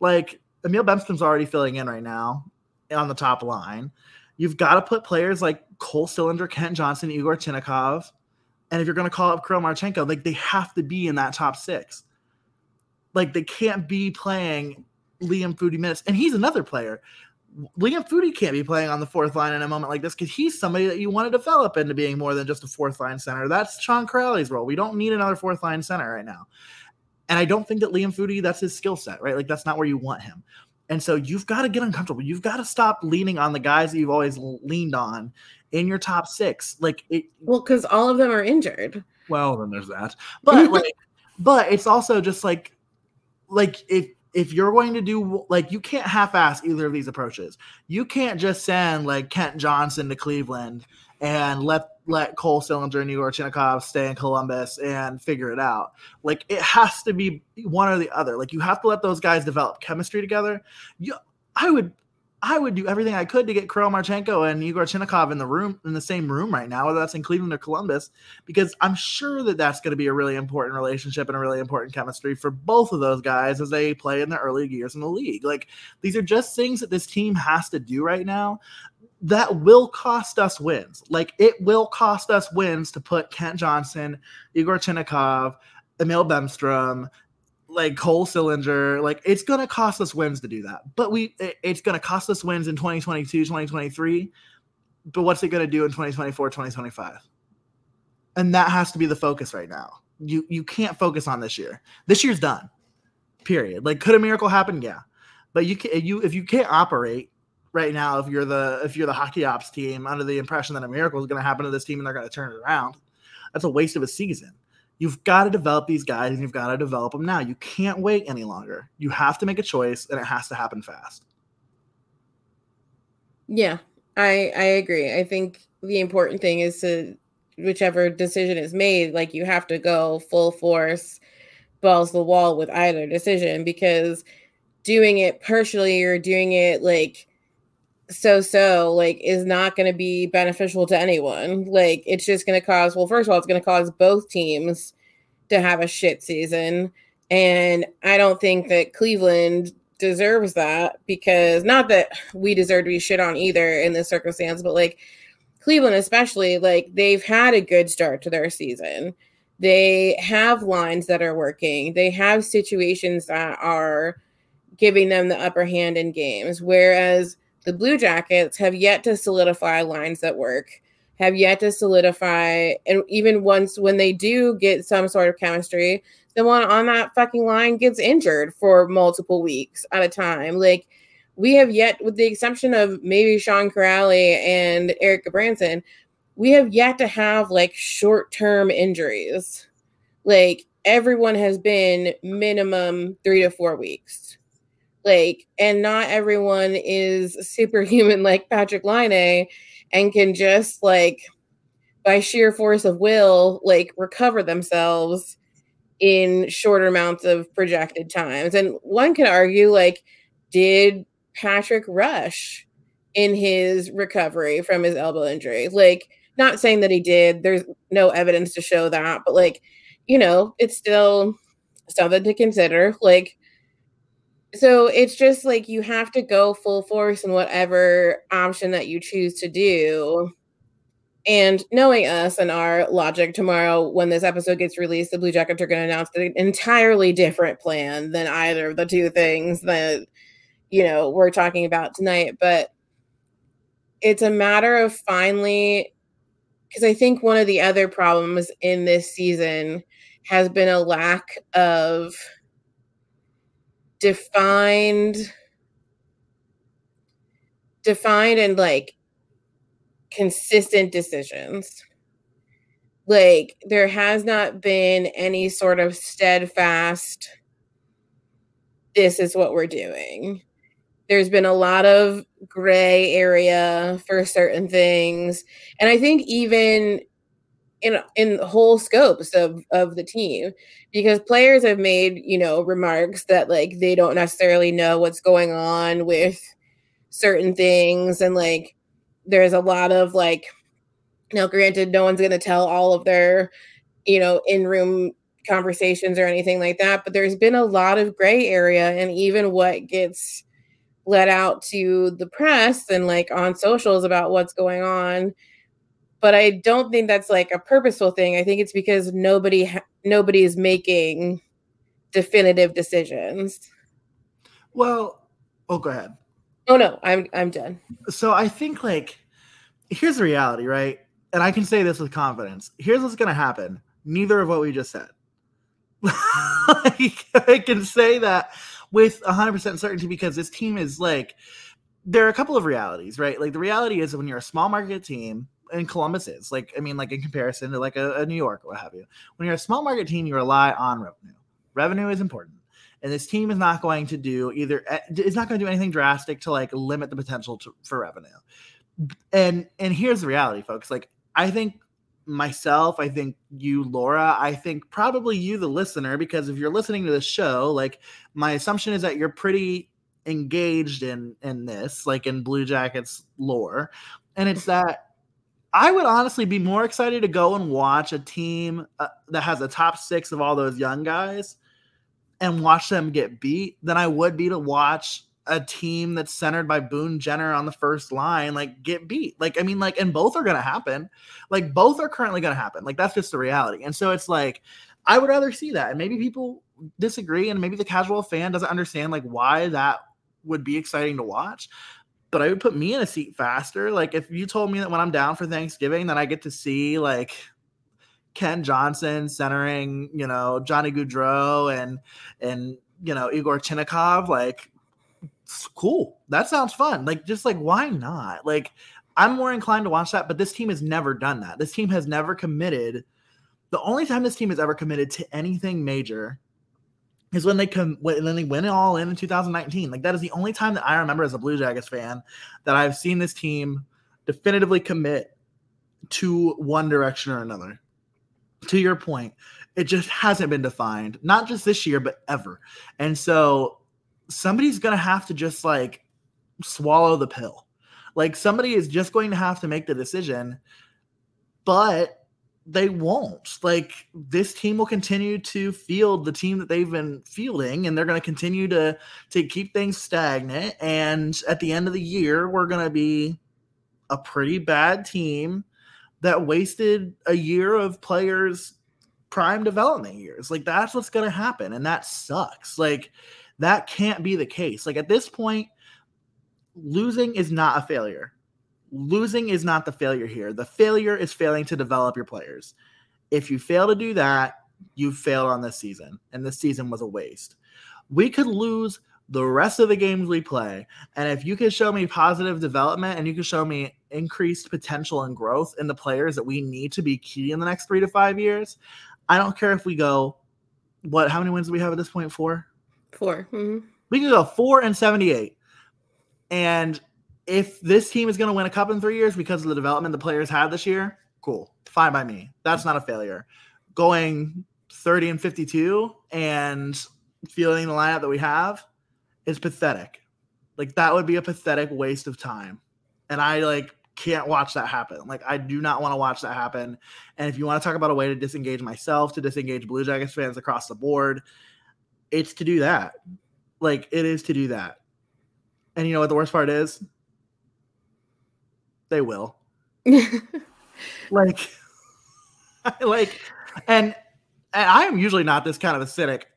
like Emil Bemstrom's already filling in right now on the top line. You've got to put players like Cole Sillinger, Kent Johnson, Yegor Chinakhov, and if you're going to call up Kirill Marchenko, like they have to be in that top six. Like they can't be playing Liam Foudy minutes. And he's another player. Liam Foudy can't be playing on the fourth line in a moment like this because he's somebody that you want to develop into being more than just a fourth line center. That's Sean Kuraly's role. We don't need another fourth line center right now. And I don't think that Liam Foudy, that's his skill set, right? Like that's not where you want him. And so you've got to get uncomfortable. You've got to stop leaning on the guys that you've always leaned on in your top six. Like it Well, because all of them are injured. Well, then there's that. But like but it's also just like like if if you're going to do like you can't half-ass either of these approaches. You can't just send like Kent Johnson to Cleveland and let let Cole Sillinger and Yegor Chinakhov stay in Columbus and figure it out. Like it has to be one or the other. Like you have to let those guys develop chemistry together. You, I would I would do everything I could to get Kirill Marchenko and Yegor Chinakhov in the room in the same room right now, whether that's in Cleveland or Columbus, because I'm sure that that's going to be a really important relationship and a really important chemistry for both of those guys as they play in the early years in the league. Like these are just things that this team has to do right now that will cost us wins. Like it will cost us wins to put Kent Johnson, Yegor Chinakhov, Emil Bemstrom, like Cole Sillinger. Like it's going to cost us wins to do that. But we it, it's going to cost us wins in 2022, 2023. But what's it going to do in 2024, 2025? And that has to be the focus right now. You you can't focus on this year. This year's done. Period. Like could a miracle happen? Yeah. But you can you if you can't operate right now if you're the if you're the hockey ops team under the impression that a miracle is going to happen to this team and they're going to turn it around that's a waste of a season you've got to develop these guys and you've got to develop them now. You can't wait any longer. You have to make a choice and it has to happen fast. Yeah i i agree. I think the important thing is to whichever decision is made like you have to go full force balls the wall with either decision because doing it partially or doing it like so so like is not going to be beneficial to anyone. Like it's just going to cause well first of all it's going to cause both teams to have a shit season and I don't think that Cleveland deserves that because not that we deserve to be shit on either in this circumstance but like Cleveland especially like they've had a good start to their season. They have lines that are working. They have situations that are giving them the upper hand in games whereas the Blue Jackets have yet to solidify lines that work, have yet to solidify, and even once when they do get some sort of chemistry, the one on that fucking line gets injured for multiple weeks at a time. Like we have yet, with the exception of maybe Sean Kuraly and Erik Gudbranson, we have yet to have like short term injuries. Like everyone has been minimum three to four weeks like and not everyone is superhuman like patrik Laine and can just like by sheer force of will like recover themselves in shorter amounts of projected times. And one could argue like did Patrik rush in his recovery from his elbow injury? Like not saying that he did there's no evidence to show that but like you know it's still something to consider. Like so it's just like you have to go full force in whatever option that you choose to do. And knowing us and our logic tomorrow, when this episode gets released, the Blue Jackets are going to announce an entirely different plan than either of the two things that, you know, we're talking about tonight. But it's a matter of finally, because I think one of the other problems in this season has been a lack of defined defined and like consistent decisions like there has not been any sort of steadfast this is what we're doing there's been a lot of gray area for certain things. And I think even in in whole scopes of of the team because players have made you know remarks that like they don't necessarily know what's going on with certain things and like there's a lot of like now granted no one's going to tell all of their you know in room conversations or anything like that but there's been a lot of gray area and even what gets let out to the press and like on socials about what's going on but I don't think that's like a purposeful thing. I think it's because nobody ha- nobody is making definitive decisions. Well, oh, go ahead. Oh no, I'm I'm done. So I think like here's the reality, right? And I can say this with confidence. Here's what's going to happen. Neither of what we just said. like, I can say that with 100% certainty because this team is like there are a couple of realities, right? Like the reality is when you're a small market team, and Columbus is like, I mean, like in comparison to like a, a New York or what have you. When you're a small market team, you rely on revenue. Revenue is important, and this team is not going to do either. Eh, it's not going to do anything drastic to like limit the potential to, for revenue. And and here's the reality, folks. Like I think myself, I think you, Laura, I think probably you, the listener, because if you're listening to this show, like my assumption is that you're pretty engaged in in this, like in Blue Jackets lore, and it's that I would honestly be more excited to go and watch a team uh, that has a top six of all those young guys and watch them get beat than I would be to watch a team that's centered by Boone Jenner on the first line like get beat. Like I mean like and both are going to happen. Like both are currently going to happen. Like that's just the reality. And so it's like I would rather see that. And maybe people disagree and maybe the casual fan doesn't understand like why that would be exciting to watch but I would put me in a seat faster. Like if you told me that when I'm down for Thanksgiving, that I get to see like Kent Johnson centering, you know, Johnny Gaudreau and and you know Yegor Chinakhov, like cool. That sounds fun. Like just like why not? Like I'm more inclined to watch that, but this team has never done that. This team has never committed. The only time this team has ever committed to anything major is when they come when they win it all in in 2019. Like that is the only time that I remember as a Blue Jackets fan that I've seen this team definitively commit to one direction or another. To your point, it just hasn't been defined, not just this year, but ever. And so somebody's gonna have to just like swallow the pill. Like somebody is just going to have to make the decision, but they won't. Like this team will continue to field the team that they've been fielding, and they're going to continue to to keep things stagnant. And at the end of the year, we're going to be a pretty bad team that wasted a year of players' prime development years. Like that's what's going to happen, and that sucks. Like that can't be the case. Like at this point, losing is not a failure losing is not the failure here. The failure is failing to develop your players. If you fail to do that, you failed on this season, and this season was a waste. We could lose the rest of the games we play, and if you can show me positive development and you can show me increased potential and growth in the players that we need to be key in the next three to five years, I don't care if we go. What? How many wins do we have at this point? Four. 4 mm-hmm. We can go four and seventy-eight, and if this team is going to win a cup in three years because of the development the players had this year, cool, fine by me. That's not a failure. Going 30 and 52 and feeling the lineup that we have is pathetic. Like that would be a pathetic waste of time. And I like can't watch that happen. Like I do not want to watch that happen. And if you want to talk about a way to disengage myself, to disengage Blue Jackets fans across the board, it's to do that. Like it is to do that. And you know what the worst part is? They will. like, like, and and I am usually not this kind of a cynic.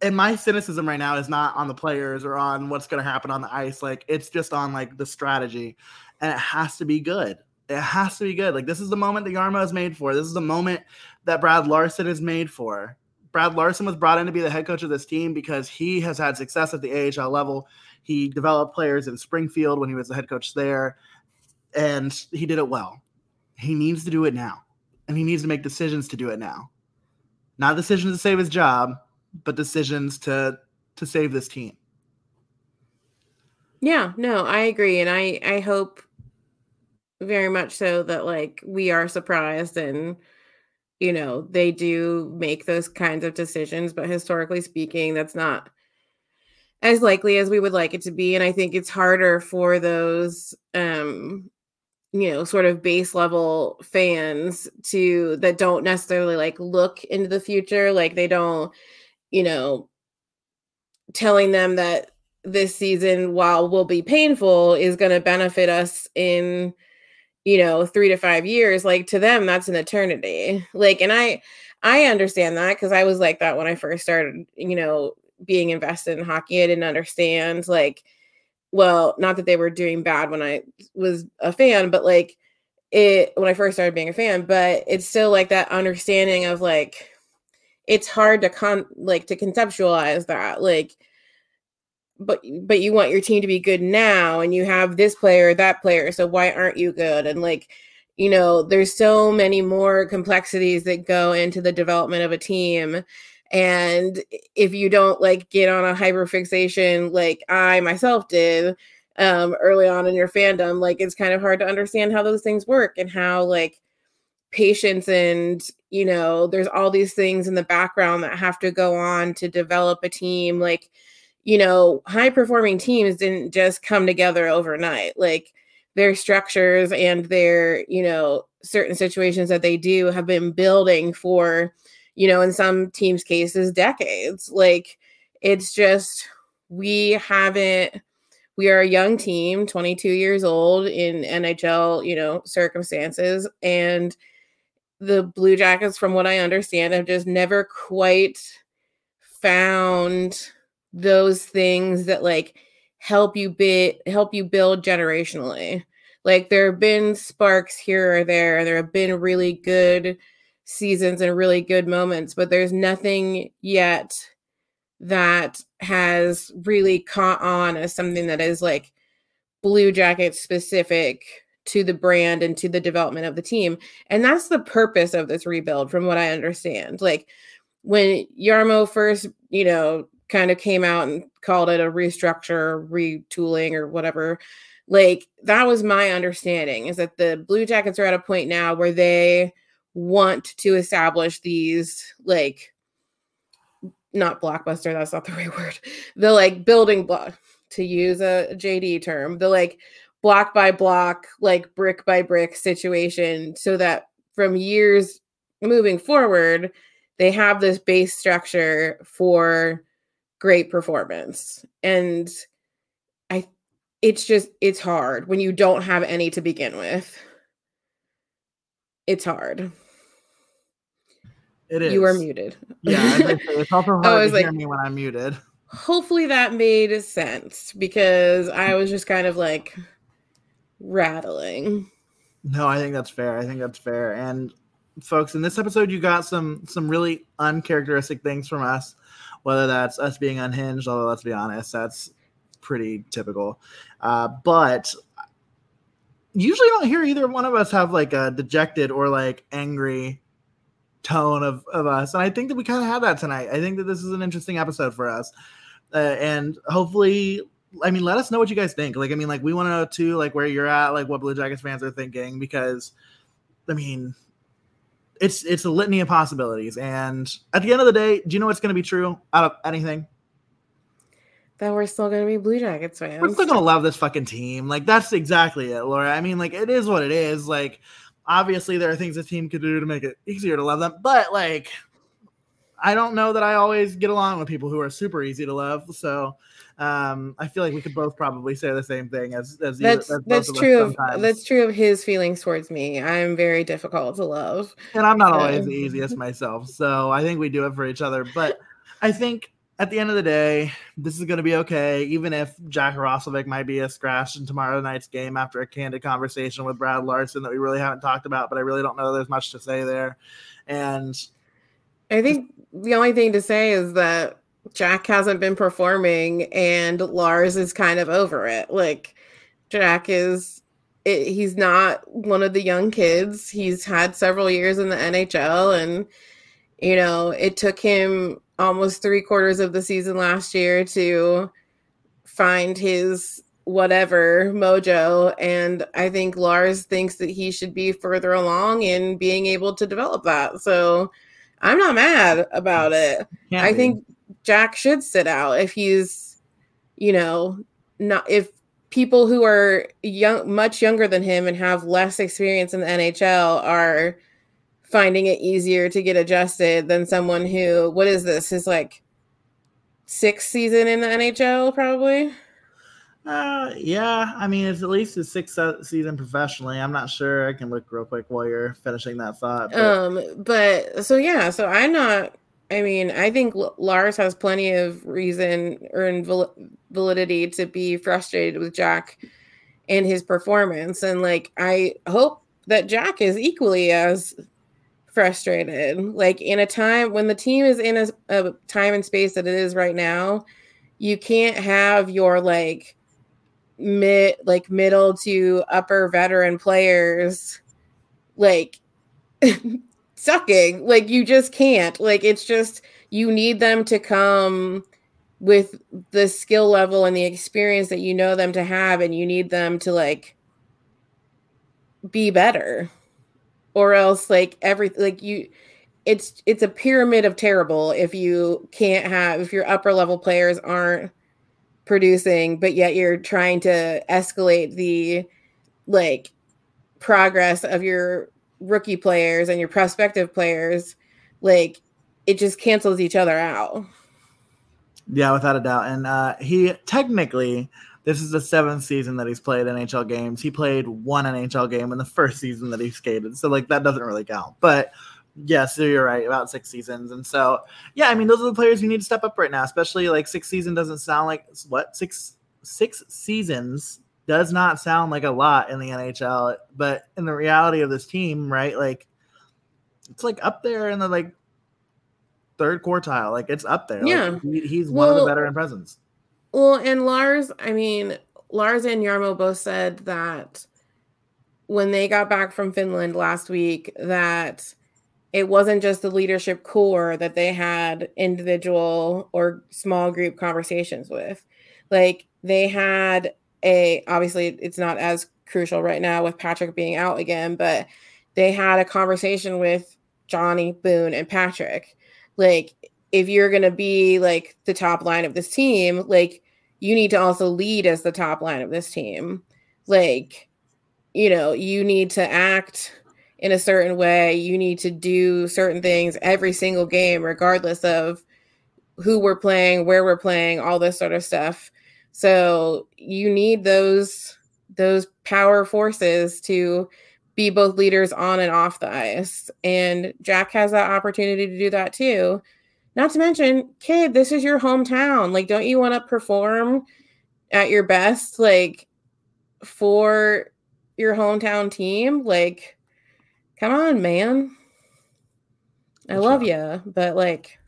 And my cynicism right now is not on the players or on what's going to happen on the ice. Like, it's just on like the strategy, and it has to be good. It has to be good. Like, this is the moment that Jarmo is made for. This is the moment that Brad Larsen is made for. Brad Larsen was brought in to be the head coach of this team because he has had success at the AHL level. He developed players in Springfield when he was the head coach there and he did it well. He needs to do it now, and he needs to make decisions to do it now. Not decisions to save his job, but decisions to to save this team. Yeah, no, I agree. And I I hope very much so that like we are surprised and you know they do make those kinds of decisions but historically speaking that's not as likely as we would like it to be and i think it's harder for those um you know sort of base level fans to that don't necessarily like look into the future like they don't you know telling them that this season while will be painful is going to benefit us in you know 3 to 5 years like to them that's an eternity. Like and i i understand that cuz i was like that when i first started you know being invested in hockey. I didn't understand like well not that they were doing bad when i was a fan but like it when i first started being a fan but it's still like that understanding of like it's hard to con like to conceptualize that like but but you want your team to be good now and you have this player that player so why aren't you good? And like you know there's so many more complexities that go into the development of a team and if you don't like get on a hyper fixation like i myself did um early on in your fandom like it's kind of hard to understand how those things work and how like patience and you know there's all these things in the background that have to go on to develop a team like you know, high performing teams didn't just come together overnight. Like their structures and their, you know, certain situations that they do have been building for, you know, in some teams' cases, decades. Like it's just, we haven't, we are a young team, 22 years old in NHL, you know, circumstances. And the Blue Jackets, from what I understand, have just never quite found those things that like help you bit help you build generationally. Like there have been sparks here or there, there have been really good seasons and really good moments, but there's nothing yet that has really caught on as something that is like blue jacket specific to the brand and to the development of the team. And that's the purpose of this rebuild, from what I understand. Like when Jarmo first, you know, kind of came out and called it a restructure, retooling, or whatever. Like that was my understanding is that the Blue Jackets are at a point now where they want to establish these like not blockbuster, that's not the right word. The like building block to use a JD term, the like block by block, like brick by brick situation so that from years moving forward, they have this base structure for great performance. And I it's just it's hard when you don't have any to begin with. It's hard. It is. You are muted. Yeah, it's also hard to like, hear me when I'm muted. Hopefully that made sense because I was just kind of like rattling. No, I think that's fair. I think that's fair. And folks, in this episode, you got some some really uncharacteristic things from us whether that's us being unhinged, although let's be honest, that's pretty typical. Uh, but usually don't hear either one of us have like a dejected or like angry tone of, of us. And I think that we kind of have that tonight. I think that this is an interesting episode for us. Uh, and hopefully, I mean, let us know what you guys think. Like, I mean, like, we want to know too, like, where you're at, like, what Blue Jackets fans are thinking, because, I mean, it's it's a litany of possibilities. And at the end of the day, do you know what's going to be true out of anything? That we're still going to be Blue Jackets fans. We're still going to love this fucking team. Like that's exactly it, Laura. I mean, like it is what it is. Like obviously there are things a team could do to make it easier to love them, but like I don't know that I always get along with people who are super easy to love. So um, I feel like we could both probably say the same thing as as that's you, as that's true of that's true of his feelings towards me. I'm very difficult to love, and I'm not always the easiest myself. So I think we do it for each other. But I think at the end of the day, this is going to be okay. Even if Jack Roslovic might be a scratch in tomorrow night's game after a candid conversation with Brad Larsen that we really haven't talked about, but I really don't know there's much to say there. And I think the only thing to say is that Jack hasn't been performing and Lars is kind of over it. Like Jack is it, he's not one of the young kids. He's had several years in the NHL and you know, it took him almost 3 quarters of the season last year to find his whatever mojo. And i think lars thinks that he should be further along in being able to develop that. So i'm not mad about it. Can't i think jack should sit out if he's you know not if people who are young much younger than him and have less experience in the nhl are finding it easier to get adjusted than someone who what is this his like sixth season in the nhl probably Uh, yeah, I mean, it's at least his sixth season professionally. I'm not sure. I can look real quick while you're finishing that thought. But Um, but so yeah, so I'm not. I mean, I think L- Lars has plenty of reason or invol- validity to be frustrated with Jack and his performance, and like I hope that Jack is equally as frustrated. Like in a time when the team is in a, a time and space that it is right now, you can't have your like mid like middle to upper veteran players like sucking. Like you just can't. Like it's just you need them to come with the skill level and the experience that you know them to have and you need them to like be better or else like every like you it's it's a pyramid of terrible if you can't have if your upper level players aren't producing but yet you're trying to escalate the like progress of your rookie players and your prospective players like it just cancels each other out yeah, without a doubt. And uh, he technically, this is the seventh season that he's played NHL games. He played one NHL game in the first season that he skated. So, like, that doesn't really count. But yes, so you're right about six seasons. And so, yeah, I mean, those are the players who need to step up right now, especially like six season doesn't sound like what? Six six seasons does not sound like a lot in the NHL, but in the reality of this team, right? Like it's like up there in the like third quartile. Like it's up there. Like, Yeah. he- he's one of the veteran presence. Well, and Lars, I mean, Lars and Jarmo both said that when they got back from Finland last week, that it wasn't just the leadership core that they had individual or small group conversations with. Like they had a, obviously, it's not as crucial right now with Patrik being out again, but they had a conversation with Johnny, Boone, and Patrik. Like, if you're going to be like the top line of this team, like you need to also lead as the top line of this team. Like, you know, you need to act in a certain way. You need to do certain things every single game, regardless of who we're playing, where we're playing, all this sort of stuff. So you need those those power forces to be both leaders on and off the ice. And Jack has that opportunity to do that too. Not to mention, kid, this is your hometown. Like, don't you want to perform at your best, like, for your hometown team? Like, come on, man. I For love you, but like,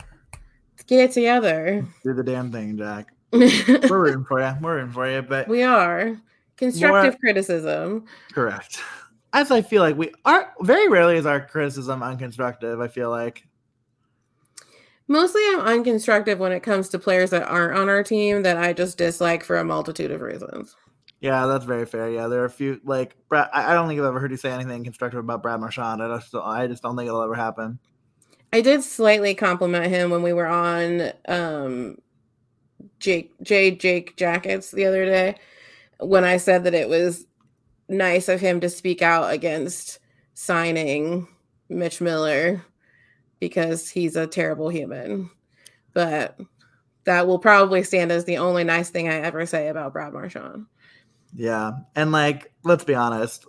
get it together. Do the damn thing, Jack. we We're rooting for you. We're rooting for you. But we are constructive criticism. correct. As I feel like we are very rarely is our criticism unconstructive. I feel like Mostly, I'm unconstructive when it comes to players that aren't on our team that I just dislike for a multitude of reasons. Yeah, that's very fair. Yeah, there are a few like Brad. I don't think I've ever heard you say anything constructive about Brad Marchand. I just, I just don't think it'll ever happen. I did slightly compliment him when we were on um, Jake J Jake Jackets the other day when I said that it was nice of him to speak out against signing Mitch Miller because he's a terrible human. But that will probably stand as the only nice thing I ever say about Brad Marchand. Yeah, and like, let's be honest,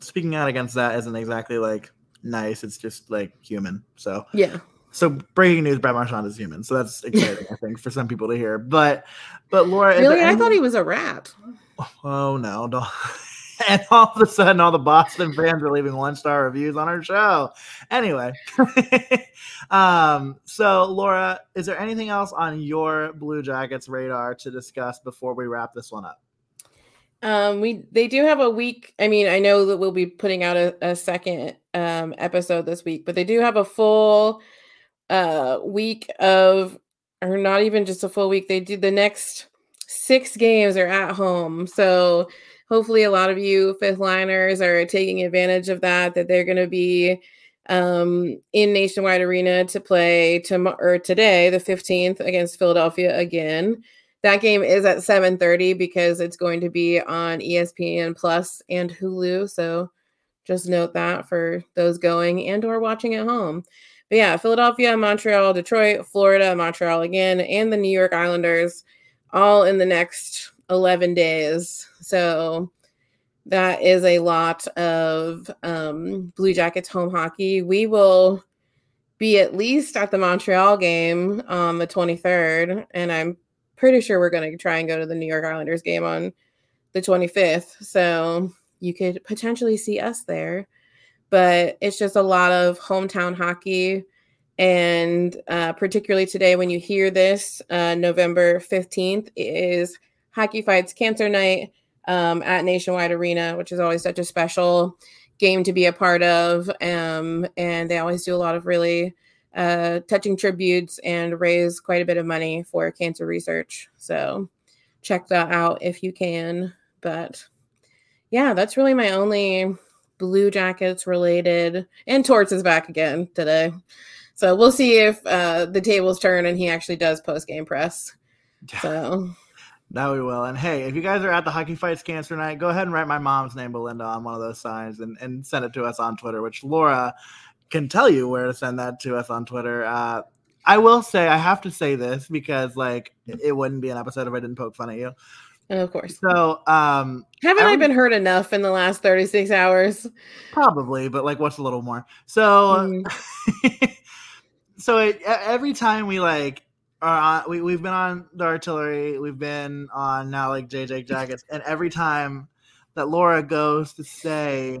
speaking out against that isn't exactly like nice. It's just like human. So, Yeah. so breaking news: Brad Marchand is human. So that's exciting, I think, for some people to hear. But, but Laura, Really? I thought he was a rat. Oh no, don't. And all of a sudden, all the Boston fans are leaving one star reviews on our show. Anyway, um, so Laura, is there anything else on your Blue Jackets radar to discuss before we wrap this one up? Um, we they do have a week. I mean, I know that we'll be putting out a, a second um episode this week, but they do have a full uh week of or not even just a full week. They do the next six games are at home. So hopefully a lot of you fifth liners are taking advantage of that, that they're going to be um, in Nationwide Arena to play tomorrow or today, the 15th against Philadelphia again. That game is at 7:30 because it's going to be on ESPN Plus and Hulu. So just note that for those going and or watching at home. But yeah, Philadelphia, Montreal, Detroit, Florida, Montreal again, and the New York Islanders all in the next 11 days. So that is a lot of um, Blue Jackets home hockey. We will be at least at the Montreal game on the 23rd, and I'm pretty sure we're going to try and go to the New York Islanders game on the 25th. So you could potentially see us there. But it's just a lot of hometown hockey. And uh, particularly today, when you hear this, uh, November 15th is Hockey Fights Cancer Night um, at Nationwide Arena, which is always such a special game to be a part of. Um, and they always do a lot of really uh, touching tributes and raise quite a bit of money for cancer research. So check that out if you can. But yeah, that's really my only Blue Jackets related. And Torts is back again today. So we'll see if uh, the tables turn and he actually does post game press. So now we will. And hey, if you guys are at the Hockey Fights Cancer Night, go ahead and write my mom's name, Belinda, on one of those signs and, and send it to us on Twitter, which Laura can tell you where to send that to us on Twitter. Uh, I will say, I have to say this because, like, it wouldn't be an episode if I didn't poke fun at you. Of course. So, um, haven't I, I been hurt enough in the last 36 hours? Probably, but like, what's a little more? So, mm. so it, every time we like on, uh, we, we've been on the artillery, we've been on now like JJ Jackets, and every time that Laura goes to say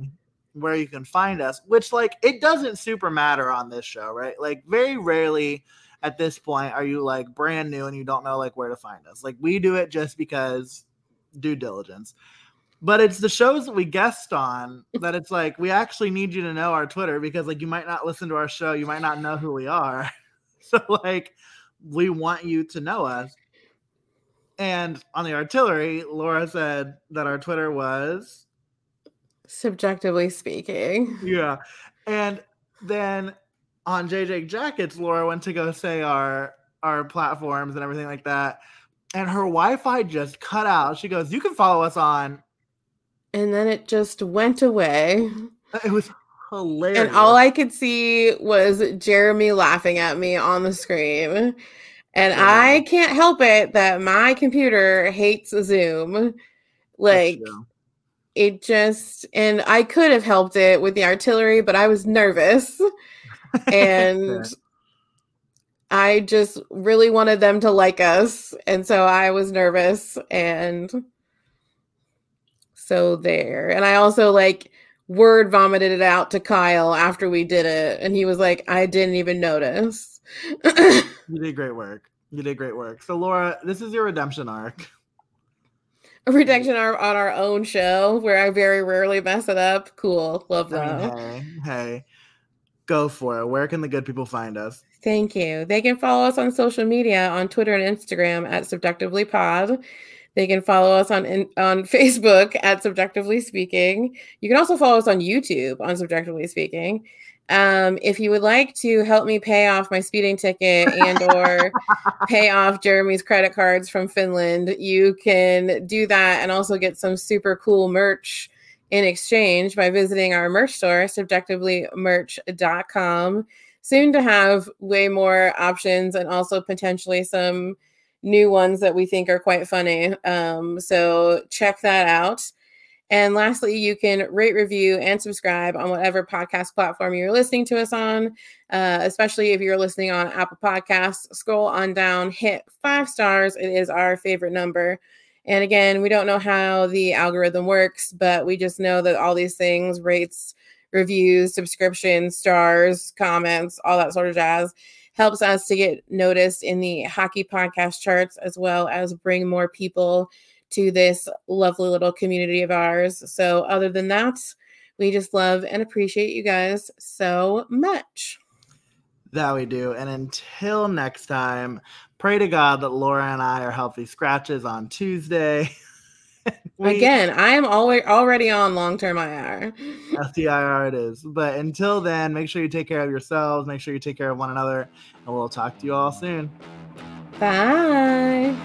where you can find us, which like it doesn't super matter on this show, right? Like very rarely at this point are you like brand new and you don't know like where to find us. Like we do it just because due diligence. But it's the shows that we guest on that it's like we actually need you to know our Twitter because like you might not listen to our show, you might not know who we are. So like we want you to know us. And on the artillery, Laura said that our Twitter was subjectively speaking. Yeah. And then on JJ Jackets, Laura went to go say our our platforms and everything like that. And her Wi-Fi just cut out. She goes, You can follow us on. And then it just went away. It was hilarious. And all I could see was Jeremy laughing at me on the screen. And yeah. I can't help it that my computer hates Zoom. Like it just and I could have helped it with the artillery, but I was nervous. and I just really wanted them to like us. And so I was nervous and so there. And I also like word vomited it out to Kyle after we did it. And he was like, I didn't even notice. you did great work. You did great work. So Laura, this is your redemption arc. A redemption arc on our own show where I very rarely mess it up. Cool. Love that. I mean, hey, hey. Go for it. Where can the good people find us? Thank you. They can follow us on social media on Twitter and Instagram at Subjectively Pod. They can follow us on on Facebook at Subjectively Speaking. You can also follow us on YouTube on Subjectively Speaking. Um, if you would like to help me pay off my speeding ticket and or pay off Jeremy's credit cards from Finland, you can do that and also get some super cool merch in exchange by visiting our merch store, subjectivelymerch.com. Soon to have way more options and also potentially some new ones that we think are quite funny. Um, so check that out. And lastly, you can rate, review, and subscribe on whatever podcast platform you're listening to us on, uh, especially if you're listening on Apple Podcasts. Scroll on down, hit five stars. It is our favorite number. And again, we don't know how the algorithm works, but we just know that all these things rates, reviews, subscriptions, stars, comments, all that sort of jazz helps us to get noticed in the hockey podcast charts as well as bring more people to this lovely little community of ours. So, other than that, we just love and appreciate you guys so much. That we do. And until next time, pray to God that Laura and I are healthy scratches on Tuesday. We, Again, I am always already on long term IR. STIR it is. But until then, make sure you take care of yourselves, make sure you take care of one another, and we'll talk to you all soon. Bye.